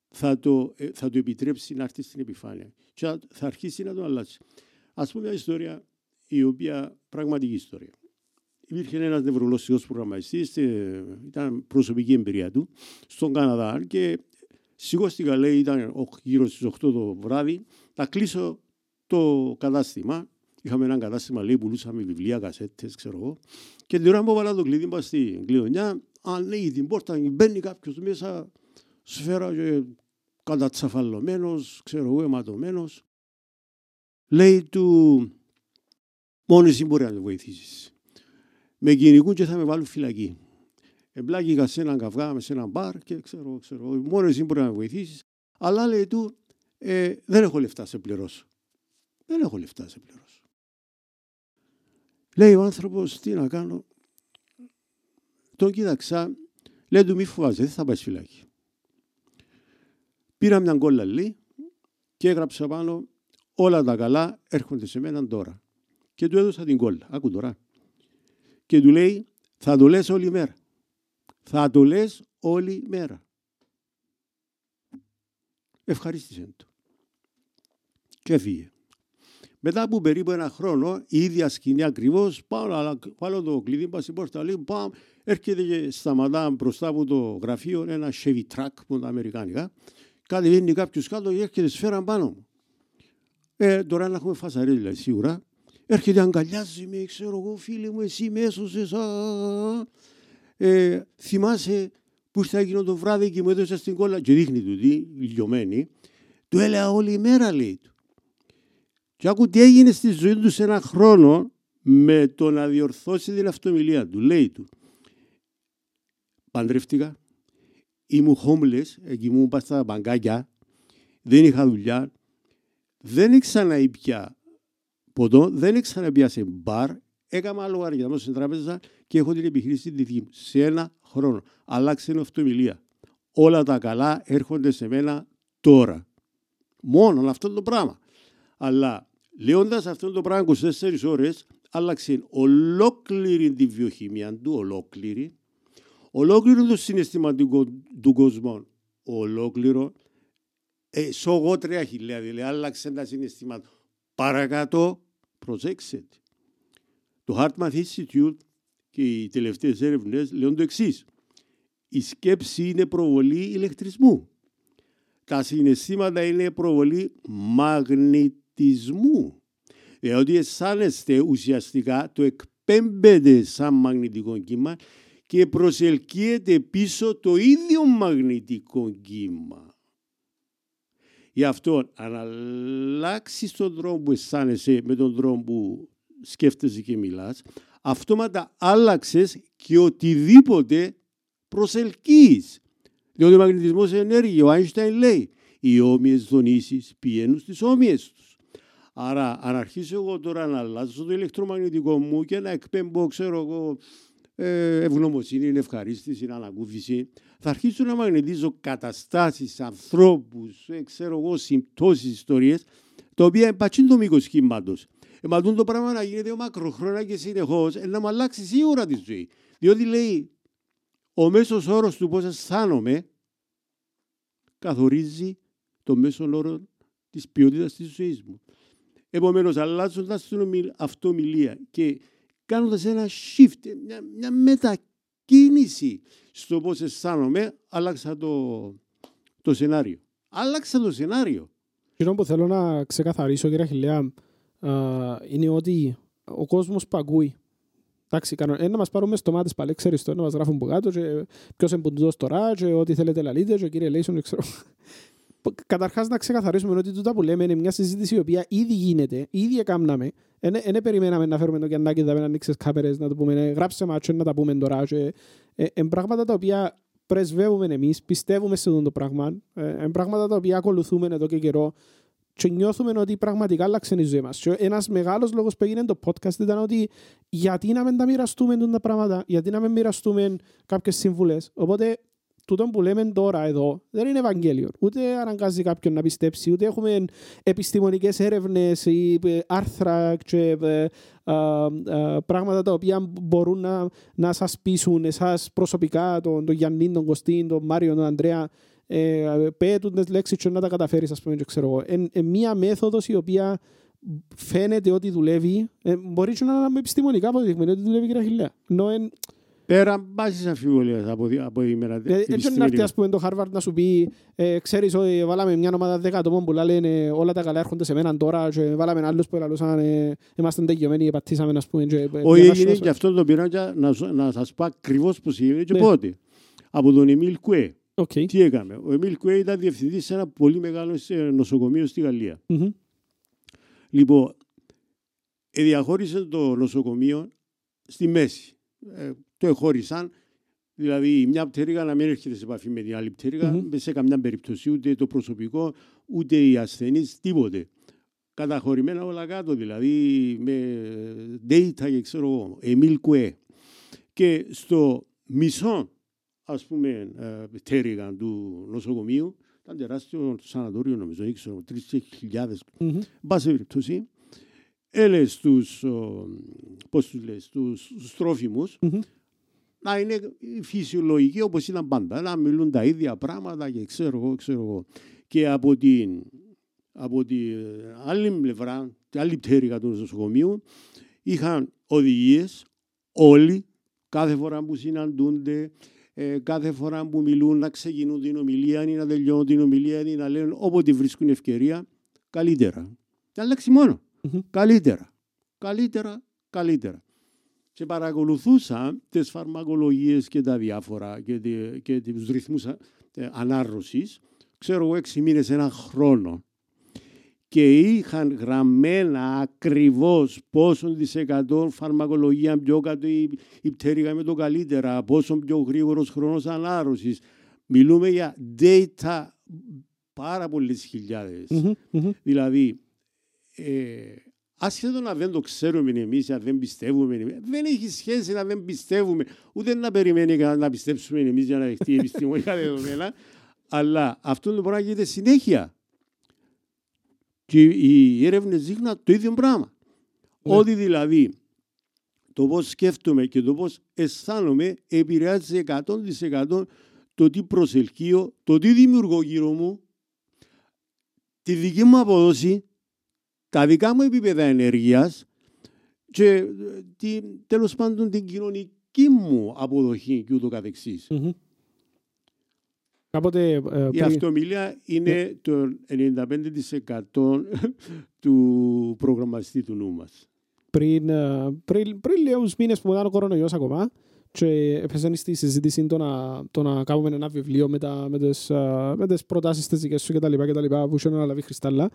θα το, ε, θα το επιτρέψει να έρθει στην επιφάνεια και θα- θα αρχίσει να το αλλάξει. Ας πούμε μια ιστορία η οποία πραγματική ιστορία. Υπήρχε ένας νευρολογικός προγραμματιστής, ε, ήταν προσωπική εμπειρία του, στον Καναδά και σηκώστηκα, λέει, ήταν ο- γύρω στις 8 το βράδυ, να κλείσω το κατάστημα. Είχαμε ένα κατάστημα, λέει, πουλούσαμε βιβλία, κασέτες, ξέρω εγώ. Και την ώρα που έβαλα το κλειδί μας στην κλειδονιά, ανοίγει την πόρτα, μπαίνει κάποιος μέσα, σφαίρα και κατατσαφαλωμένος, ξέρω εγώ, αιματωμένος. Λέει του, μόνος εσύ μπορεί να με βοηθήσεις. Με κυνηγούν και θα με βάλουν φυλακή. Εμπλάκηκα σε έναν καυγά, σε έναν μπαρ και ξέρω, ξέρω, μόνο εσύ μπορεί να με βοηθήσεις. Αλλά λέει του, ε, δεν έχω λεφτά να σε πληρώσω. Δεν έχω λεφτά να σε πληρώσω. Λέει ο άνθρωπος, τι να κάνω. Τον κοίταξα, λέει του μη φοβάσαι, δεν θα πάει φυλάκι. Πήρα μια κόλλαλη και έγραψα πάνω όλα τα καλά έρχονται σε μένα τώρα. Και του έδωσα την κόλλα. Άκου τώρα. Και του λέει, θα το λες όλη μέρα. Θα το λες όλη μέρα. Ευχαρίστησε το. Και έφυγε. Μετά από περίπου ένα χρόνο, η ίδια σκηνή ακριβώς, βάλω το κλειδί μας στην πόρτα, λέει, πάμ, έρχεται και σταματά μπροστά από το γραφείο ένα Chevy Truck που είναι τα Αμερικάνικα. Κατεβαίνει κάποιος κάτω και έρχεται σφαίρα πάνω μου. Ε, τώρα να έχουμε φασαρέ, δηλαδή, σίγουρα. Έρχεται, αγκαλιάζει με, ξέρω εγώ, φίλε μου, εσύ με έσωσες, α, α, α. Ε, θυμάσαι που ήρθα εκείνο το βράδυ και μου έδωσε την κόλλα και δείχνει του τι, λιωμένη. Του έλεγα όλη η μέρα, λέει του. Και άκου τι έγινε στη ζωή του σε ένα χρόνο με το να διορθώσει την αυτομιλία του. Λέει του, παντρεύτηκα, ήμουν homeless, εκεί μου είπα στα μπαγκάκια, δεν είχα δουλειά, δεν ήξανα ήπια ποτό, δεν ήξανα πια σε μπαρ, έκανα λογαριασμό στην τράπεζα και έχω την επιχείρηση τη δική μου. Σε ένα χρόνο. Αλλάξε την αυτομιλία. Όλα τα καλά έρχονται σε μένα τώρα. Μόνο αυτό το πράγμα. Αλλά λέοντας αυτό το πράγμα 24 ώρες, άλλαξε ολόκληρη τη βιοχημία του, ολόκληρη, ολόκληρο το συναισθηματικό του κόσμου, ολόκληρο, ε, σογότρια χιλιά, δηλαδή άλλαξε τα συναισθήματα. Παρακάτω, προσέξτε. Το Hartman Institute και οι τελευταίες έρευνες λένε το εξής. Η σκέψη είναι προβολή ηλεκτρισμού. Τα συναισθήματα είναι προβολή μαγνητισμού. Διότι αισθάνεστε ουσιαστικά το εκπέμπεται σαν μαγνητικό κύμα και προσελκύεται πίσω το ίδιο μαγνητικό κύμα. Γι' αυτό αν αλλάξεις τον τρόπο που αισθάνεσαι με τον τρόπο που σκέφτεσαι και μιλάς, αυτόματα άλλαξες και οτιδήποτε προσελκύεις. Διότι ο μαγνητισμός είναι ενέργεια. Ο Άινσταϊν λέει οι όμοιες δονήσεις πηγαίνουν στις όμοιες τους. Άρα αν αρχίσω εγώ τώρα να αλλάζω το ηλεκτρομαγνητικό μου και να εκπέμπω, ξέρω εγώ, ε, ευγνωμοσύνη, ευχαρίστηση, ανακούφιση, θα αρχίσω να μαγνητίζω καταστάσεις, ανθρώπους, ε, ξέρω εγώ, συμπτώσεις, ιστορίες, τα οποία εμπατσούν το μήκος κύματος. Ε, το πράγμα να γίνεται μακροχρόνια και συνεχώς, ε, να μου αλλάξει σίγουρα τη ζωή. Διότι λέει, ο μέσος όρος του πώς αισθάνομαι καθορίζει το μέσο όρο της ποιότητας της ζωής μου. Επομένως, αλλάζοντας την αυτομιλία και κάνοντας ένα shift, μια, μια μετακίνηση στο πώς αισθάνομαι, άλλαξα το, το σενάριο. Άλλαξα το σενάριο. Αυτό που θέλω να ξεκαθαρίσω, κύριε Αχιλέα, είναι ότι ο κόσμος που ακούει Εντάξει, ένα ε, να μας πάρουμε στο μάτι πάλι, ξέρεις το, να μας γράφουν από κάτω και ποιος εμποντζός τώρα και ό,τι θέλετε λαλείτε και κύριε Λέισον, ξέρω. Καταρχάς να ξεκαθαρίσουμε ότι τούτα που λέμε είναι μια συζήτηση η οποία ήδη γίνεται, ήδη έκαναμε. Δεν περιμέναμε να φέρουμε το Γιαννάκη να ανοίξεις κάμερες, να το πούμε, γράψε μάτσο να τα πούμε τώρα. Και, ε, πράγματα τα οποία πρεσβεύουμε εμείς, πιστεύουμε σε αυτό το πράγμα, ε, πράγματα τα οποία ακολουθούμε εδώ και καιρό και νιώθουμε ότι πραγματικά άλλαξε η ζωή μας. Και ένας μεγάλος λόγος που έγινε το podcast ήταν ότι γιατί να μην τα μοιραστούμε τα πράγματα, γιατί να μην μοιραστούμε κάποιες συμβουλές. Οπότε τούτο που λέμε τώρα εδώ δεν είναι Ευαγγέλιο. Ούτε αναγκάζει κάποιον να πιστέψει, ούτε έχουμε επιστημονικές έρευνες ή ε, άρθρα και ε, ε, πράγματα τα οποία μπορούν να, να σας πείσουν εσάς προσωπικά, τον, τον Γιάννη, τον Κωστίν, τον Μάριο, τον Ανδρέα, ε, πέτουν τις λέξεις και να τα καταφέρεις, ας πούμε, και ξέρω εγώ. Είναι ε, μία μέθοδος η οποία φαίνεται ότι δουλεύει, ε, μπορεί και να είναι επιστημονικά αποδεικμένη ότι δουλεύει κύριε Αχιλέα. Ενώ Πέρα μπάζεις αμφιβολίας από, από ημέρα. Έτσι να έρθει ας πούμε το Harvard να σου πει ε, ξέρεις ότι βάλαμε μια ομάδα δέκα ατόμων που λένε όλα τα καλά έρχονται σε μένα τώρα και βάλαμε άλλους που λαλούσαν ε, είμαστε τελειωμένοι, πατήσαμε να πούμε. Όχι έγινε και αυτό το πειρά να, να σας πω ακριβώς πώς έγινε και ναι. πότε. Από τον Εμίλ Κουέ. Okay. Τι έκαμε; Ο Εμίλ Κουέ ήταν διευθυντής σε ένα πολύ μεγάλο νοσοκομείο στη Γαλλία. Mm-hmm. Λοιπόν, διαχώρισε το νοσοκομείο στη μέση. Ε, το εχώρισαν. Δηλαδή, μια πτέρυγα να μην έρχεται σε επαφή με την άλλη πτέρυγα, mm-hmm. σε καμιά περίπτωση, ούτε το προσωπικό, ούτε οι ασθενείς, τίποτε. Καταχωρημένα όλα κάτω, δηλαδή με data και ξέρω εγώ, Εμίλ Κουέ. Και στο μισό ας πούμε, ε, πτέρυγα του νοσοκομείου, ήταν τεράστιο σανατόριο νομίζω, ήξερα, τρεις χιλιάδες. Mm-hmm. Μπάσε περιπτώσει, έλες στους, πώς τους λέει, στους, στους τρόφιμους, mm-hmm. Να είναι φυσιολογικοί όπως ήταν πάντα, να μιλούν τα ίδια πράγματα και ξέρω εγώ, ξέρω εγώ. Και από την, από την άλλη πλευρά, την άλλη πτέρυγα του νοσοκομείου, είχαν οδηγίες όλοι, κάθε φορά που συναντούνται, ε, κάθε φορά που μιλούν να ξεκινούν την ομιλία ή να τελειώνουν την ομιλία ή να λένε όποτε βρίσκουν ευκαιρία, καλύτερα. Και αλλάξει μόνο. Mm-hmm. Καλύτερα. Καλύτερα, καλύτερα. Και παρακολουθούσα τις φαρμακολογίες και τα διάφορα και, τη, και τους ρυθμούς ε, ανάρρωσης, ξέρω εγώ έξι μήνες, ένα χρόνο και είχαν γραμμένα ακριβώς πόσο δισεκατό φαρμακολογία πιο κάτω η, η πτέρυγα με το καλύτερα, πόσο πιο γρήγορος χρόνος ανάρρωσης. Μιλούμε για data πάρα πολλές χιλιάδες. Mm-hmm, Δηλαδή, ε, άσχετο να δεν το ξέρουμε εμείς, αν δεν πιστεύουμε εμείς, δεν έχει σχέση να δεν πιστεύουμε, ούτε να περιμένει να πιστέψουμε εμείς για να δεχτεί επιστημονικά δεδομένα, αλλά αυτό το πράγμα γίνεται συνέχεια. Και οι έρευνες δείχνουν το ίδιο πράγμα. Ναι. Ότι δηλαδή το πώς σκέφτομαι και το πώς αισθάνομαι επηρεάζει 100% το τι προσελκύω, το τι δημιουργώ γύρω μου, τη δική μου αποδόση, τα δικά μου επίπεδα ενέργειας και ε, τη, τέλος πάντων την κοινωνική μου αποδοχή και ούτω καθεξής. Mm-hmm. Κάποτε, ε, Η αυτομιλία είναι ναι. το 95% του προγραμματιστή του νου μας. Πριν, ε, πριν, πριν λίγους μήνες που ήταν ο κορονοϊός ακόμα και έπαιζαν στη συζήτηση το να, το να κάνουμε ένα βιβλίο με, τα, με, τις, ε, με τις προτάσεις της δικές σου και τα λοιπά και τα λοιπά που είχε αναλαβεί Χριστάλλα.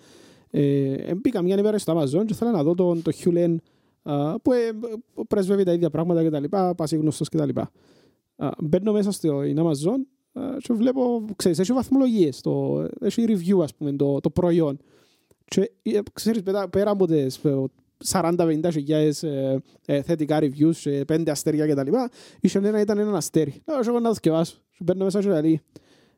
Ε, μπήκα μια ημέρα στο Amazon και θέλω να δω τον το Χιουλέν α, που ε, πρεσβεύει τα ίδια πράγματα κτλ. Πασίγνωστος κτλ. Μπαίνω μέσα στην Amazon α, και βλέπω, ξέρεις, έχει βαθμολογίες, το, έχει review ας πούμε το, το προϊόν. Και ε, ξέρεις, πέρα, πέρα από τις 40-50 χιλιάδες ε, ε, θετικά reviews, ε, πέντε αστέρια κτλ. Είχε ένα ήταν ένα αστέρι. Λέω, εγώ να το θυκευάσω. Μπαίνω μέσα και λέει,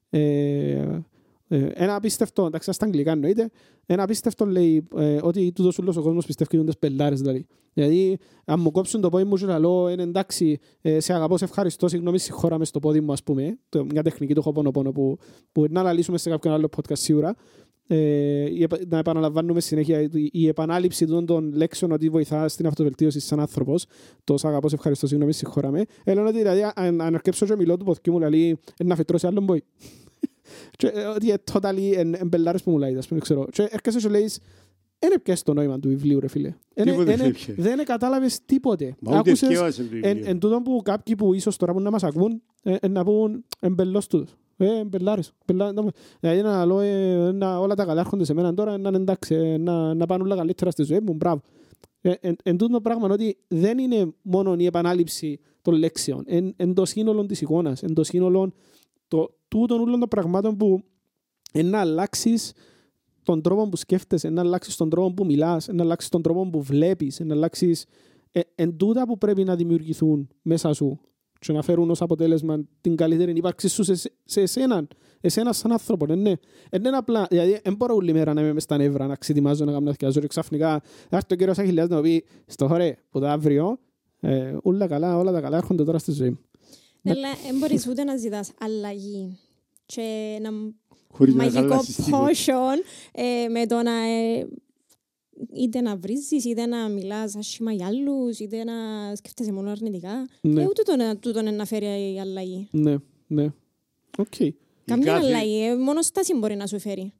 ε, ε, ένα απίστευτο, εντάξει, στα αγγλικά εννοείται, ένα απίστευτο λέει ε, ότι τούτος ούλος ο κόσμος πιστεύει ότι είναι πελάρες δηλαδή. Δηλαδή, αν μου κόψουν το πόδι μου και λέω, είναι εντάξει, ε, σε αγαπώ, σε ευχαριστώ, συγγνώμη, συγχώρα μες στο πόδι μου, ας πούμε, το, μια τεχνική του έχω πόνο πόνο που, που να αναλύσουμε σε κάποιον άλλο podcast σίγουρα, ε, να επαναλαμβάνουμε συνέχεια η επανάληψη των, των λέξεων ότι βοηθάς στην αυτοβελτίωση σαν άνθρωπος. Το αγαπώ, σε ευχαριστώ, συγγνώμη, συγχώρα με. Έλα ότι δηλαδή, αν, αν αρκέψω και μιλώ του ποθκιού μου, δηλαδή, να φυτρώσει άλλον μπόι. Ε, ότι είναι totally εμπελάρες που μου λέει, ας πούμε, ξέρω. Και έρχεσαι και λέεις, δεν έπιασες το νόημα του βιβλίου, ρε φίλε. Δεν κατάλαβες τίποτε. Μα ούτε σκέφασαι το βιβλίο. Εν τούτο που κάποιοι που ίσως τώρα που να μας ακούν, να πούν εμπελός τούτος. Ε, μπελάρες. Δηλαδή να λέω όλα τα καλά έρχονται σε μένα τώρα, να είναι εντάξει, να πάνε όλα καλύτερα στη ζωή μου, μπράβο. Εν τούτο πράγμα ότι δεν είναι μόνο η επανάληψη των λέξεων, εν το σύνολο της εικόνας, εν το σύνολο το, τούτων όλων των πραγμάτων που να αλλάξεις τον τρόπο που σκέφτεσαι, να αλλάξεις τον τρόπο που μιλάς, να αλλάξεις τον τρόπο που βλέπεις, να αλλάξεις. Ε, εν τούτα που πρέπει να δημιουργηθούν μέσα σου και να φέρουν ως αποτέλεσμα την καλύτερη ύπαρξη σου σε, σε εσένα, εσένα σαν άνθρωπο. Ναι, ναι. Είναι απλά, δηλαδή, δεν μπορώ όλη μέρα να είμαι μες στα νεύρα, να ξετοιμάζω, να κάνω να θυκιάζω και ξαφνικά θα έρθει ο κύριος Αχιλιάς να πει στο χωρέ που το αύριο, ε, όλα καλά, όλα τα καλά έρχονται τώρα στη ζωή μου. Ναι, αλλά δεν μπορείς ούτε να ζητάς αλλαγή και ένα μαγικό potion ε, με το να ε, είτε να βρίζεις, είτε να μιλάς άσχημα για άλλους, είτε να σκέφτεσαι μόνο αρνητικά. Ναι. Και ούτε το, τούτο να φέρει η αλλαγή. Ναι, ναι. Οκ. Okay. Καμία κάθε... αλλαγή, ε, μόνο στάση μπορεί να σου φέρει.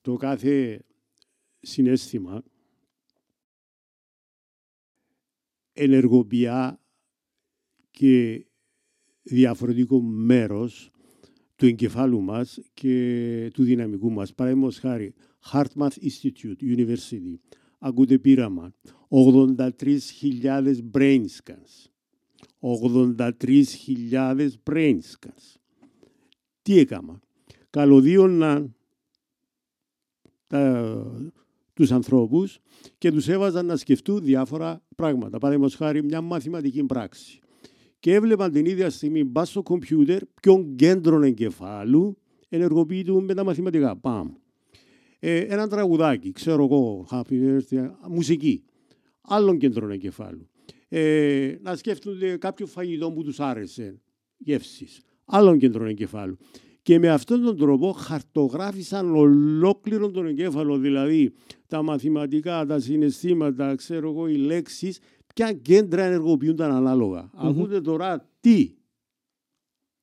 Το κάθε συναίσθημα ενεργοποιεί και διαφορετικό μέρος του εγκεφάλου μας και του δυναμικού μας. Παραδείγματος χάρη, Hartmouth Institute, University, ακούτε πείραμα, 83.000 brain scans. 83.000 brain scans. Τι έκανα. Καλωδίωναν τα, τους ανθρώπους και τους έβαζαν να σκεφτούν διάφορα πράγματα. Παραδείγματος χάρη μια μαθηματική πράξη και έβλεπαν την ίδια στιγμή μπα στο κομπιούτερ ποιον κέντρο εγκεφάλου ενεργοποιείται με τα μαθηματικά. Παμ. Ε, ένα τραγουδάκι, ξέρω εγώ, happy birthday, μουσική. Άλλον κέντρο εγκεφάλου. Ε, να σκέφτονται κάποιο φαγητό που τους άρεσε, γεύσεις. Άλλον κέντρο εγκεφάλου. Και με αυτόν τον τρόπο χαρτογράφησαν ολόκληρο τον εγκέφαλο, δηλαδή τα μαθηματικά, τα συναισθήματα, ξέρω εγώ, οι λέξεις ποια κέντρα ενεργοποιούνταν ανάλογα. Mm-hmm. Ακούτε τώρα τι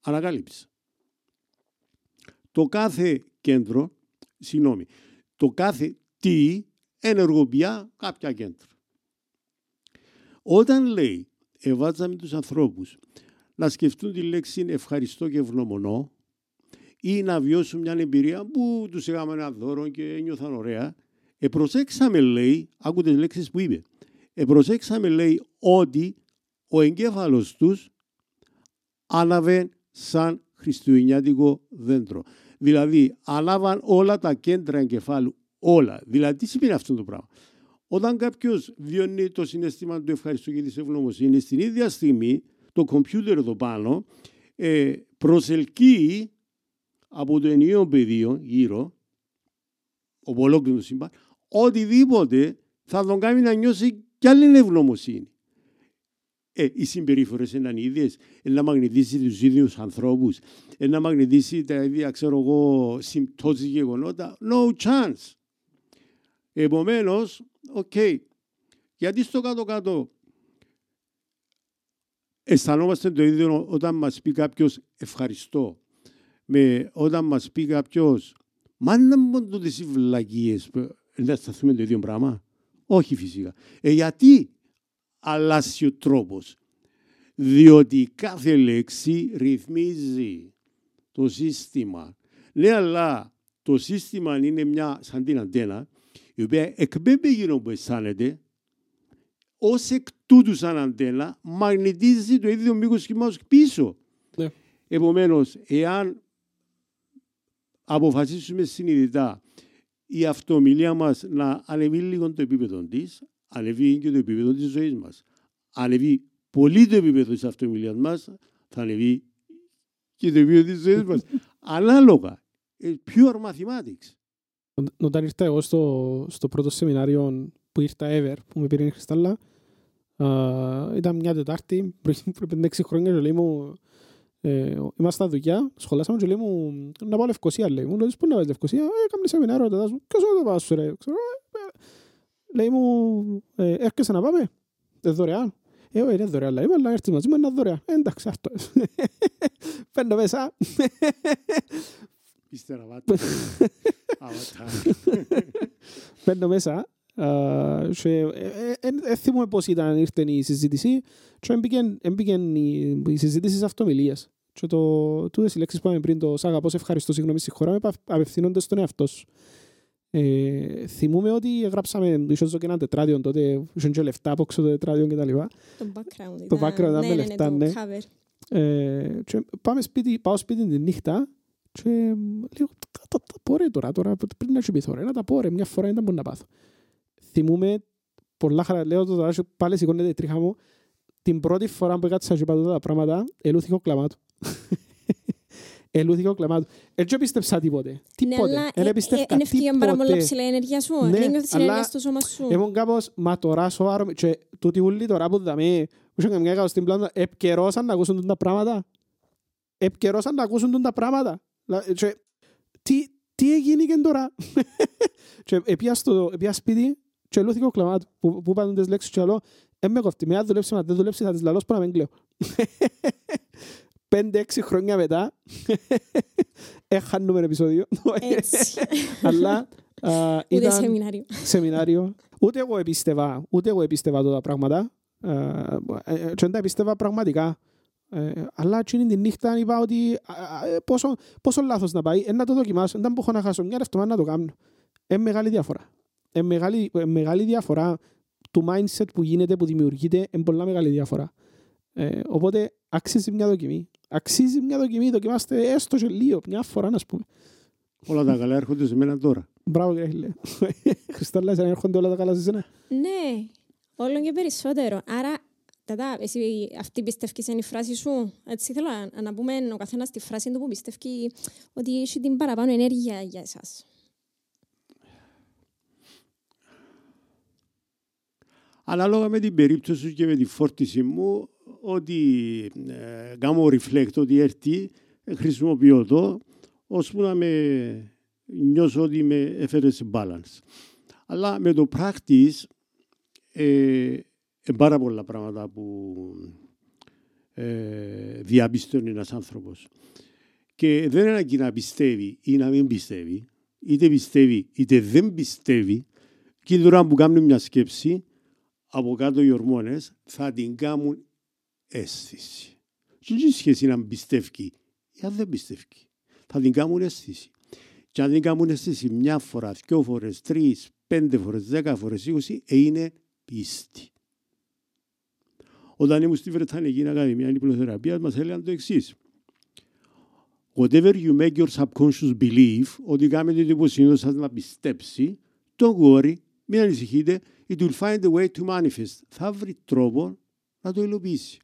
ανακάλυψη. Το κάθε κέντρο, συγγνώμη, το κάθε τι ενεργοποιεί κάποια κέντρα. Όταν λέει, εβάζαμε τους ανθρώπους να σκεφτούν τη λέξη ευχαριστώ και ευγνωμονώ ή να βιώσουν μια εμπειρία που τους έκαμε ένα δώρο και νιώθαν ωραία, ε, προσέξαμε, λέει, άκου τις λέξεις που είπε, Επροσέξαμε λέει ότι ο εγκέφαλος τους άναβε σαν χριστουγεννιάτικο δέντρο. Δηλαδή, ανάβαν όλα τα κέντρα εγκεφάλου, όλα. Δηλαδή, τι σημαίνει αυτό το πράγμα; Όταν κάποιος βιώνει το συνέστημα του ευχαριστού και τη ευγνωμοσύνη, στην ίδια στιγμή το κομπιούτερ εδώ πάνω ε, προσελκύει από το ενιαίο πεδίο γύρω, από ολόκληρο το σύμπαν, οτιδήποτε θα τον κάνει να νιώσει κι άλλην ευγνωμοσύνη. Ε, οι συμπεριφορές είναι ίδιες. Να μαγνητίσει τους ίδιους ανθρώπους, να μαγνητίσει τα ίδια, ξέρω εγώ, συμπτώσεις γεγονότα. No chance. Επομένως, οκ. Okay. Γιατί στο κάτω-κάτω αισθανόμαστε το ίδιο όταν μας πει κάποιος ευχαριστώ. Με όταν μας πει κάποιος μα να μου το τις βλακίες, να σταθούμε το ίδιο πράγμα. Όχι φυσικά. Ε, γιατί αλλάζει ο τρόπος. Διότι κάθε λέξη ρυθμίζει το σύστημα. Ναι, αλλά το σύστημα είναι μια σαν την αντένα, η οποία εκπέμπει γύρω που αισθάνεται ως εκ τούτου σαν αντένα μαγνητίζει το ίδιο μήκος κύματος πίσω. Ναι. Επομένως, εάν αποφασίσουμε συνειδητά η αυτομιλία μας να ανεβεί λίγο το επίπεδο της, ανεβεί και το επίπεδο της ζωής μας. Ανεβεί πολύ το επίπεδο της αυτομιλίας μας, θα ανεβεί και το επίπεδο της ζωής μας. Ανάλογα. Ε, Pure mathematics. Όταν ήρθα εγώ στο, στο πρώτο σεμινάριο που ήρθα ever, που με πήρε η Χριστάλλα, α, ήταν μια Τετάρτη, πριν 6 χρόνια και λέει μου, ε, είμαστε στα δουλειά, σχολάσαμε και λέει μου, να πάω Λευκοσία, λέει μου, λέει, πού να πάω Λευκοσία, ε, έκαμε σεμινάριο, τετάς μου, ποιος θα το πάω σου, ρε, ξέρω, ε, ε. λέει μου, ε, έρχεσαι να πάμε, ε, δωρεάν, ε, όχι, είναι δωρεάν, λέει, αλλά έρθεις μαζί μου, είναι δωρεάν, ε, εντάξει, αυτό, παίρνω μέσα, Ύστερα βάτε. Avatar. Μπαίνω μέσα. α, και ε, ε, ε, δεν θυμούμαι πώς ήταν ήρθε η συζήτηση και έμπηκεν- έμπηκεν η, η συζήτηση της αυτομιλίας. Και το, τούτες οι λέξεις που είπαμε πριν, το «Σ' αγαπώ, σε ευχαριστώ, συγγνώμη, συγχωράμε», απ- απευθύνονται στον εαυτό σου. Ε, θυμούμαι ότι γράψαμε, ίσως και ένα τετράδιο τότε, είχαν και λεφτά από έξω το τετράδιο και τα λοιπά. Το background Το ήταν- background ήταν ναι, με ναι, λεφτά, το ναι. cover. Ε, και πάμε σπίτι, πάω σπίτι τη νύχτα και λέω, τα, τα, τα πω ρε τώρα, τώρα πριν να τσιμπηθώ ρε, να τα πω ρε, μια φορά ήταν που να πάθω. Θυμούμαι πολλά χαρά, λέω το τώρα και πάλι σηκώνεται η τρίχα μου, την πρώτη φορά που έκατσα και είπα τούτα τα πράγματα, ελούθηκε ο κλαμάτου. ελούθηκε ο κλαμάτου. Έτσι πίστεψα τίποτε. Ναι, Τίποτε. αλλά Δεν ε, επίστευκα ε, είναι ευκαιρία πάρα πολλά τίποτε. ψηλά η ενέργεια σου. Ναι, Δεν νιώθεις αλλά ενέργεια στο σώμα σου. Ήμουν κάπως, μα τώρα σοβαρό, και τούτοι ούλοι τώρα που δαμε, που είχαν καμιά κάτω στην πλάνα, επκαιρώσαν να ακούσουν τα πράγματα. Επκαιρώσαν να ακούσουν τα πράγματα. Λα- Και, τι, τι έγινε και τώρα. και επία στο επία σπίτι και λούθηκε ο κλαμάτου που, που είπαν τις λέξεις και λέω, «Ε, με κοφτεί, με αν δουλέψει, μα δεν δουλέψεις, θα τις λαλώς που να μην κλαίω. Πέντε-έξι χρόνια μετά, έχανουμε επεισόδιο. Έτσι. Αλλά α, Ούτε ήταν σεμινάριο. σεμινάριο. Ούτε εγώ επίστευα, ούτε εγώ επίστευα τότε τα πράγματα. Ε, ε, και δεν τα επίστευα πραγματικά. Ε, αλλά εκείνη τη νύχτα είπα ότι α, α, ε, πόσο, πόσο λάθος να πάει, ε, να το δοκιμάσω, δεν μπορώ να χάσω μια ρευτομά να το κάνω. Ε, μεγάλη διαφορά. Ε, μεγάλη, ε, μεγάλη διαφορά του mindset που γίνεται, που δημιουργείται, είναι πολλά μεγάλη διαφορά. Ε, οπότε αξίζει μια δοκιμή. Αξίζει μια δοκιμή, δοκιμάστε έστω και λίγο, μια φορά να πούμε. Όλα τα καλά έρχονται σε μένα τώρα. Μπράβο κύριε Χιλέ. Χριστάλλα, εσένα έρχονται όλα τα καλά σε σένα. Ναι, όλο και περισσότερο. Άρα, τατά, εσύ αυτή πιστεύεις είναι η φράση σου; Έτσι θέλω να, να πούμε ο καθένας τη φράση του που πιστεύει ότι έχει την παραπάνω ενέργεια για εσάς. Ανάλογα με την περίπτωση και με τη φόρτιση μου, ότι ε, κάνω reflect ότι έρθει, ε, χρησιμοποιώ το, ώσπου να με νιώσω ότι με έφερες σε balance. Αλλά με το practice, ε, ε, πάρα πολλά πράγματα που ε, διαπιστώνει ένας άνθρωπος. Και δεν είναι ανάγκη να πιστεύει ή να μην πιστεύει, είτε πιστεύει είτε δεν πιστεύει, και τώρα που κάνουν μια σκέψη, από κάτω οι ορμόνες θα την κάνουν αίσθηση. Και δεν έχει σχέση να πιστεύει ή αν δεν πιστεύει. Θα την κάνουν αίσθηση. Και αν την κάνουν αίσθηση μια φορά, δυο φορές, τρεις, πέντε φορές, δέκα φορές, είκοσι, ε, είναι πίστη. Όταν ήμουν στη Βρετανική Ακαδημία Υπνοθεραπείας μας έλεγαν το εξής. Whatever you make your subconscious believe, ότι κάνετε το υποσυνείδητο σας να πιστέψει, don't worry, μην ανησυχείτε, it will find a way to manifest. Θα βρει τρόπο να το υλοποιήσει.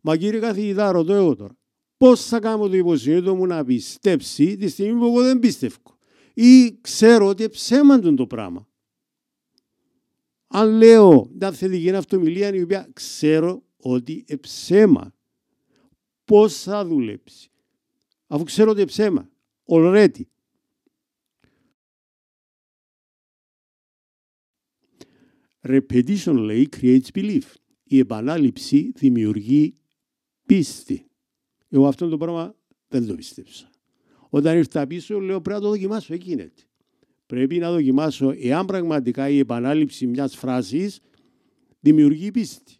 Μα κύριε καθηγητά, ρωτώ εγώ τώρα, πώς θα κάνω το υποσυνείδητο μου να πιστέψει τη στιγμή που εγώ δεν πίστευω. Ή ξέρω ότι ψέμαντον το πράγμα; Αν λέω μια θετική αυτομιλία η οποία ξέρω ότι εψέμα, πώς θα δουλέψει; Αφού ξέρω ότι εψέμα, already. Repetition λέει creates belief. Η επανάληψη δημιουργεί πίστη. Εγώ αυτό το πράγμα δεν το πίστεψα. Όταν ήρθα πίσω λέω πρέπει να το δοκιμάσω, εκεί είναι. Πρέπει να δοκιμάσω εάν πραγματικά η επανάληψη μιας φράσης δημιουργεί πίστη.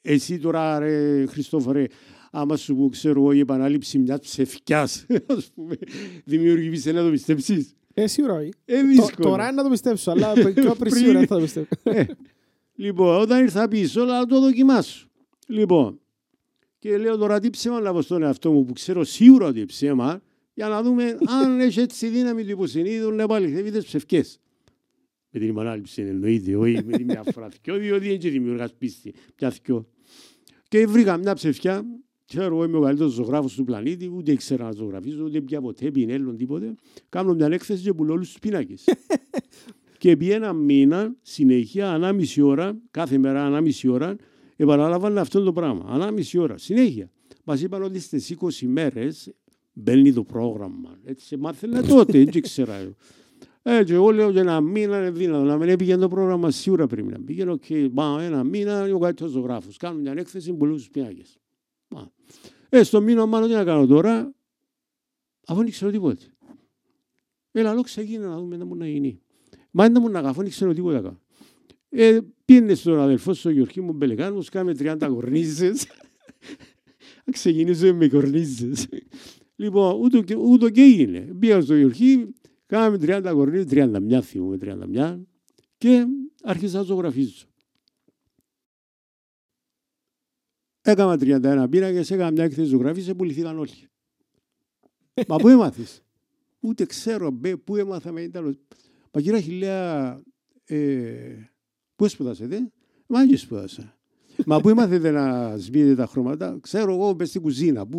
Εσύ τώρα ρε Χριστόφορε, άμα σου πω ξέρω εγώ η επανάληψη μιας ψευκιάς, ας πούμε, δημιουργεί πίστη να το πιστέψεις; Ε, σίγουρα όχι. Ε, Το- δύσκολο. Τώρα είναι να το πιστέψω, αλλά πιο πριν Πριν. σίγουρα δεν θα το πιστέψω. Ε, λοιπόν, όταν ήρθα πίσω, να το δοκιμάσω. Λοιπόν, και λέω τώρα τι ψέμα να πω στον εαυτό μου που ξέρω σίγουρα ότι είναι ψέμα, για να δούμε αν έχει έτσι δύναμη του υποσυνείδου να επαληθεύει τις ψευκές. Με την επανάληψη εννοείται, όχι με τη μια φορά θκιο, διότι έτσι δημιουργάς πίστη. Πια θκιο. Και βρήκα μια ψευκιά, ξέρω εγώ είμαι ο καλύτερος ζωγράφος του πλανήτη, ούτε ήξερα να ζωγραφίζω, ούτε έπια ποτέ πινέλον τίποτε. Κάνω μια έκθεση και πουλώ όλους τους πίνακες. Και επί ένα μήνα, συνέχεια, μιάμιση ώρα, κάθε μέρα μιάμιση ώρα, επαναλάμβανε αυτό το πράγμα. Μιάμιση ώρα, συνέχεια. Μας είπαν ότι στις 20 μέρες μπαίνει το πρόγραμμα. Έτσι μάθαμε τότε, έτσι ήξερα. εγώ. Έτσι, εγώ λέω για ένα μήνα εν αδύνατο να μην πήγαινε το πρόγραμμα, σίγουρα πρέπει να πήγαινε. Οκ, πάμε ένα μήνα, είναι ο καλύτερος ζωγράφος. Κάνω μια έκθεση, πουλού στου πιάκε. Ε, στο μήνα, μάλλον τι να κάνω τώρα, αφού δεν ξέρω τίποτα. Έλα, λόγω ξεκίνηνα να δούμε τι μου να γίνει. Μα δεν μου να καφώ, δεν ξέρω τίποτα καν. Ε, πήγαινε στον αδελφό σου, Γιώργη μου Μπελεκάνους, κάμε 30 κορνίζες. Ξεκινήσουμε με κορνίζες. λοιπόν, ούτω και, ούτω και έγινε. Πήγα στο Γιώργη, κάμε 30 κορνίζες, 31 θυμούμε, 31 και άρχισα να ζωγραφίζω. Έκανα 31 πίνακες, έκανα μια έκθεση ζωγραφής, πουληθήκαν όλοι. Μα πού έμαθες; Ούτε ξέρω μπε, πού έμαθα με ήταν. Μα κύριε Αχιλέα, ε, πού σπουδάσετε. Μα και σπούδασα. Μα πού έμαθετε να σβήνετε τα χρώματα; Ξέρω εγώ μες στην κουζίνα. Πού.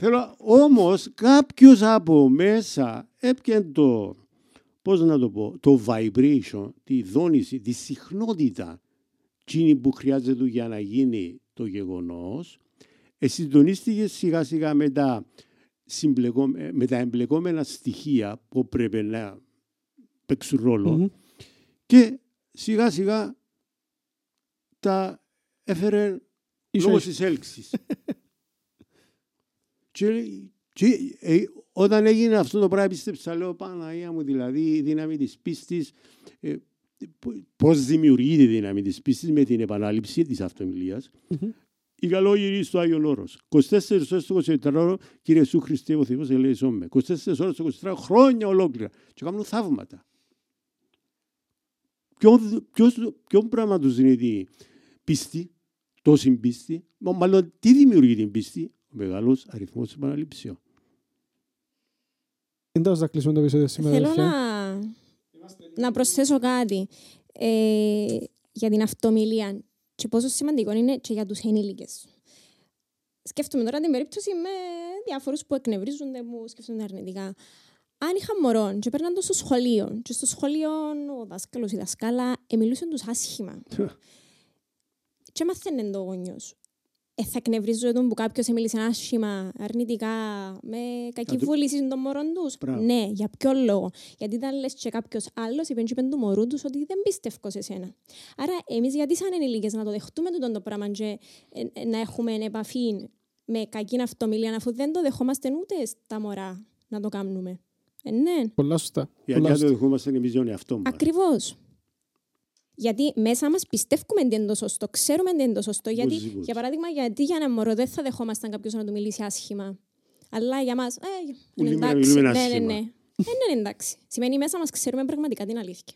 Θέλω, όμως κάποιος από μέσα έπιανε το, πώς να το πω, το vibration, τη δόνηση, τη συχνότητα εκείνη που χρειάζεται για να γίνει το γεγονός, συντονίστηκε σιγά σιγά με τα, συμπλεκό- με τα εμπλεκόμενα στοιχεία που πρέπει να παίξουν ρόλο Μμμ. και σιγά σιγά τα έφερε Ίσο- λόγω της έλξης. και, και, ε, όταν έγινε αυτό το πράγμα πίστεψα, λέω Παναγία μου, δηλαδή η δύναμη της πίστης, ε, π- πώς δημιουργείται η δύναμη της πίστης με την επανάληψη της αυτομιλίας. Μμμ. Η καλόγυρη στο Άγιον Όρος. 24 ώρες στο 24ωρο, Κύριε Ιησού Χριστέ, ο Θεός ελέησόν με. 24 ώρες στο 24 χρόνια ολόκληρα. Και κάνουν θαύματα. Ποιον, ποιος, ποιον πράγμα τους δίνει την πίστη, τόση πίστη, Μα- μάλλον τι δημιουργεί την πίστη, ο μεγάλος αριθμός επαναλήψεων. Δεν θα κλείσουμε το επεισόδιο σήμερα. Θέλω αδελφέ. να, να προσθέσω κάτι ε, για την αυτομιλία και πόσο σημαντικό είναι και για τους ενήλικες. Σκέφτομαι τώρα την περίπτωση με διάφορους που εκνευρίζονται, που σκέφτονται αρνητικά. Αν είχα μωρό και παίρναν το στο σχολείο και στο σχολείο ο δάσκαλος ή η δασκάλα εμιλούσαν τους άσχημα και μαθαίνουν το γονιός. Ε, θα εκνευρίζω τον που κάποιος εμίλησε άσχημα, αρνητικά, με κακή Θα του- βούληση των μωρών τους. Μπράβο. Ναι, για ποιο λόγο; Γιατί ήταν λες και κάποιος άλλος είπε και είπε του μωρού τους ότι δεν πιστεύω σε σένα. Άρα εμείς γιατί σαν ενηλίκες να το δεχτούμε τούτο το πράγμα και ε, ε, να έχουμε επαφή με κακή αυτομιλία αφού δεν το δεχόμαστε ούτε στα μωρά να το κάνουμε. Ε, ναι. Πολλά σωστά. Γιατί Πολλά αν το σωστά. δεχόμαστε εμείς τον εαυτό μας. Ακριβώς. Γιατί μέσα μας πιστεύουμε τι είναι το σωστό, ξέρουμε τι είναι το σωστό. Γιατί, Οπωσδήποτε. για παράδειγμα, γιατί για ένα μωρό δεν θα δεχόμασταν κάποιος να του μιλήσει άσχημα. Αλλά για μας, ε, Ούλοι είναι να εντάξει. μιλούμε Ναι, ναι, άσχημα. ναι. Ε, ναι, εντάξει. Σημαίνει μέσα μας ξέρουμε πραγματικά την αλήθεια.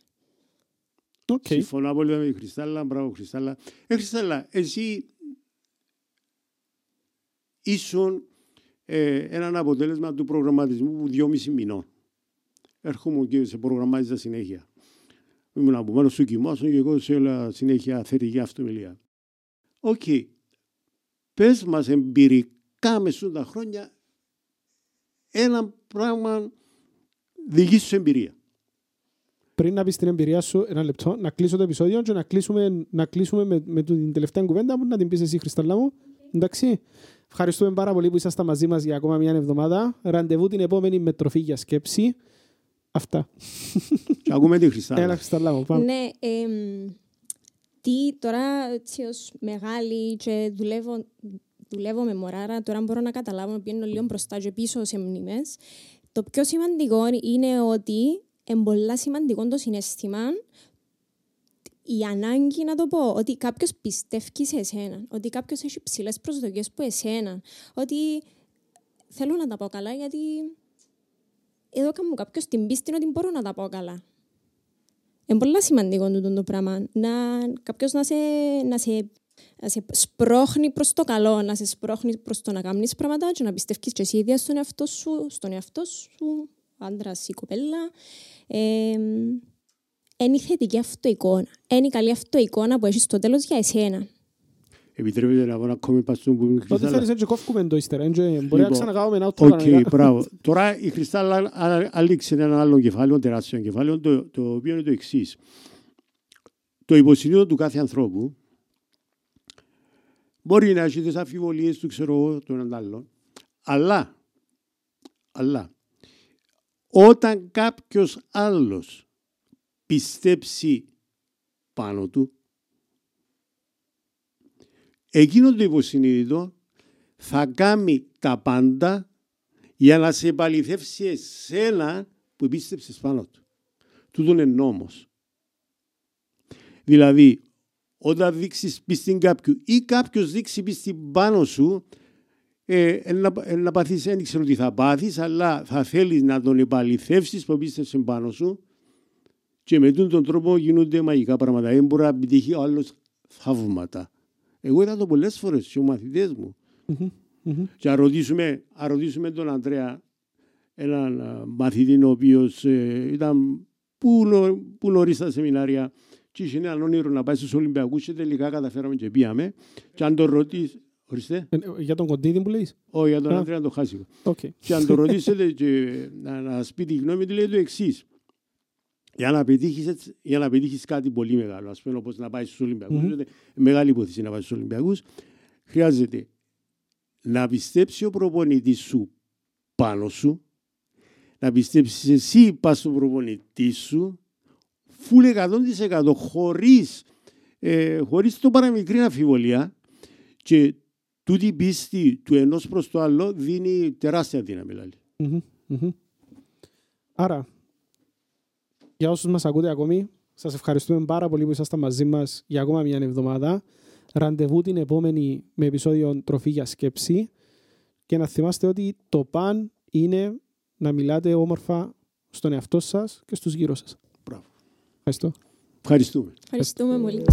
Οκ. Συμφωνώ απόλυτα με τη Χριστάλλα. Μπράβο, Χριστάλλα. Ε, Χριστάλλα, εσύ ήσουν ε, έναν αποτέλεσμα του προγραμματισμού που δυόμιση μηνών. Έρχομαι και σε προγραμμάτιζα συνέχεια. Ήμουν από πάνω σου κοιμάσαι και εγώ σε όλα συνέχεια θετική αυτομιλία. Οκ. Πες μας εμπειρικά μες στα χρόνια ένα πράγμα δική σου εμπειρία. Πριν να πεις την εμπειρία σου, ένα λεπτό, να κλείσω το επεισόδιο και να κλείσουμε, να κλείσουμε με, με την τελευταία κουβέντα που να την πεις εσύ, Χριστάλλα μου. Εντάξει. Ευχαριστούμε πάρα πολύ που ήσασταν μαζί μας για ακόμα μια εβδομάδα. Ραντεβού την επόμενη με τροφή για σκέψη. Αυτά. Και ακούμε τη Χριστάλλα. Έλα, Χριστάλλα μου. Πάμε. Ναι, εμ, τι τώρα έτσι ως μεγάλη και δουλεύω, δουλεύω με μωράρα, τώρα μπορώ να καταλάβω, πιένω λίγο μπροστά και πίσω σε μνήμες. Το πιο σημαντικό είναι ότι είναι πολλά σημαντικό το συναίσθημα η ανάγκη να το πω, ότι κάποιος πιστεύει σε εσένα, ότι κάποιος έχει ψηλές προσδοκίες που εσένα, ότι θέλω να τα πω καλά γιατί εδώ κάνω κάποιος την πίστη ότι μπορώ να τα πω καλά. Είναι πολύ σημαντικό τούτο το πράγμα. Να, κάποιος να σε, να σε, να σε σπρώχνει προς το καλό, να σε σπρώχνει προς το να κάνεις πράγματα και να πιστεύεις και εσύ ίδια στον εαυτό σου, στον εαυτό σου, άντρας ή κοπέλα. Ε, είναι η θετική αυτοεικόνα. Είναι η καλή αυτοεικόνα που έχεις στο τέλος για εσένα. Επιτρέπετε να πω ένα ακόμη πασούιν που είναι η Τότε Χρυστάλλα. θέλεις έτσι κόφκουμε το ύστερα. έτσι, Μπορεί να Λοιπόν, ξανακάμε ένα Οκ, κανονικά. μπράβο. Τώρα η Χρυστάλλα α- άνοιξε ένα άλλο κεφάλαιο, τεράστιο κεφάλαιο, το, το οποίο είναι το εξής. Το υποσυνείδητο του κάθε ανθρώπου μπορεί να έχει τις αμφιβολίες του, ξέρω εγώ, των έναν άλλον, αλλά, αλλά, όταν κάποιος άλλος πιστέψει πάνω του, εκείνο το υποσυνείδητο θα κάνει τα πάντα για να σε επαληθεύσει εσένα που πίστεψες πάνω του. Τούτο είναι νόμος. Δηλαδή, όταν δείξεις πίστη κάποιου ή κάποιος δείξει πίστη πάνω σου, ε, ε, να, ε, να παθείς, δεν ξέρω τι θα πάθεις, αλλά θα θέλεις να τον επαληθεύσεις που πίστεψε πάνω σου και με τον τρόπο γίνονται μαγικά πράγματα. Δεν μπορεί να επιτύχει ο άλλος θαύματα. Εγώ είδα το πολλές φορές και οι μαθητές μου. Μμμ, μμμ. Και να ρωτήσουμε, να ρωτήσουμε τον Αντρέα, έναν α, μαθητή ο οποίος ήταν που, νο, που νωρίς στα σεμινάρια και είχε έναν όνειρο να πάει στους Ολυμπιακούς και τελικά καταφέραμε και πήγαμε. Και αν τον ρωτήσει, ορίστε, Ε, ε, Για τον κοντίδι που λέεις. όχι για τον Α. Αντρέα το χάσει. Οκ. Και αν το ρωτήσετε και να, να σας πει τη γνώμη του, λέει το εξής. Για να, πετύχεις, έτσι- για να πετύχεις κάτι πολύ μεγάλο, ας πούμε όπως να πάεις στους Ολυμπιακούς, Μμμ. είναι μεγάλη υπόθεση να πάεις στους Ολυμπιακούς, χρειάζεται να πιστέψει ο προπονητής σου πάνω σου, να πιστέψεις εσύ πάνω στον προπονητή σου, φουλ 100% χωρίς, ε, χωρίς το παραμικρή αμφιβολία και τούτη η πίστη του ενός προς το άλλο δίνει τεράστια δύναμη. Δηλαδή. Μμμ, μμμ. Άρα, για όσους μας ακούτε ακόμη, σας ευχαριστούμε πάρα πολύ που ήσασταν μαζί μας για ακόμα μια εβδομάδα. Ραντεβού την επόμενη με επεισόδιο «Τροφή για σκέψη» και να θυμάστε ότι το παν είναι να μιλάτε όμορφα στον εαυτό σας και στους γύρω σας. Μπράβο. Ευχαριστώ. Ευχαριστούμε. Ευχαριστούμε πολύ.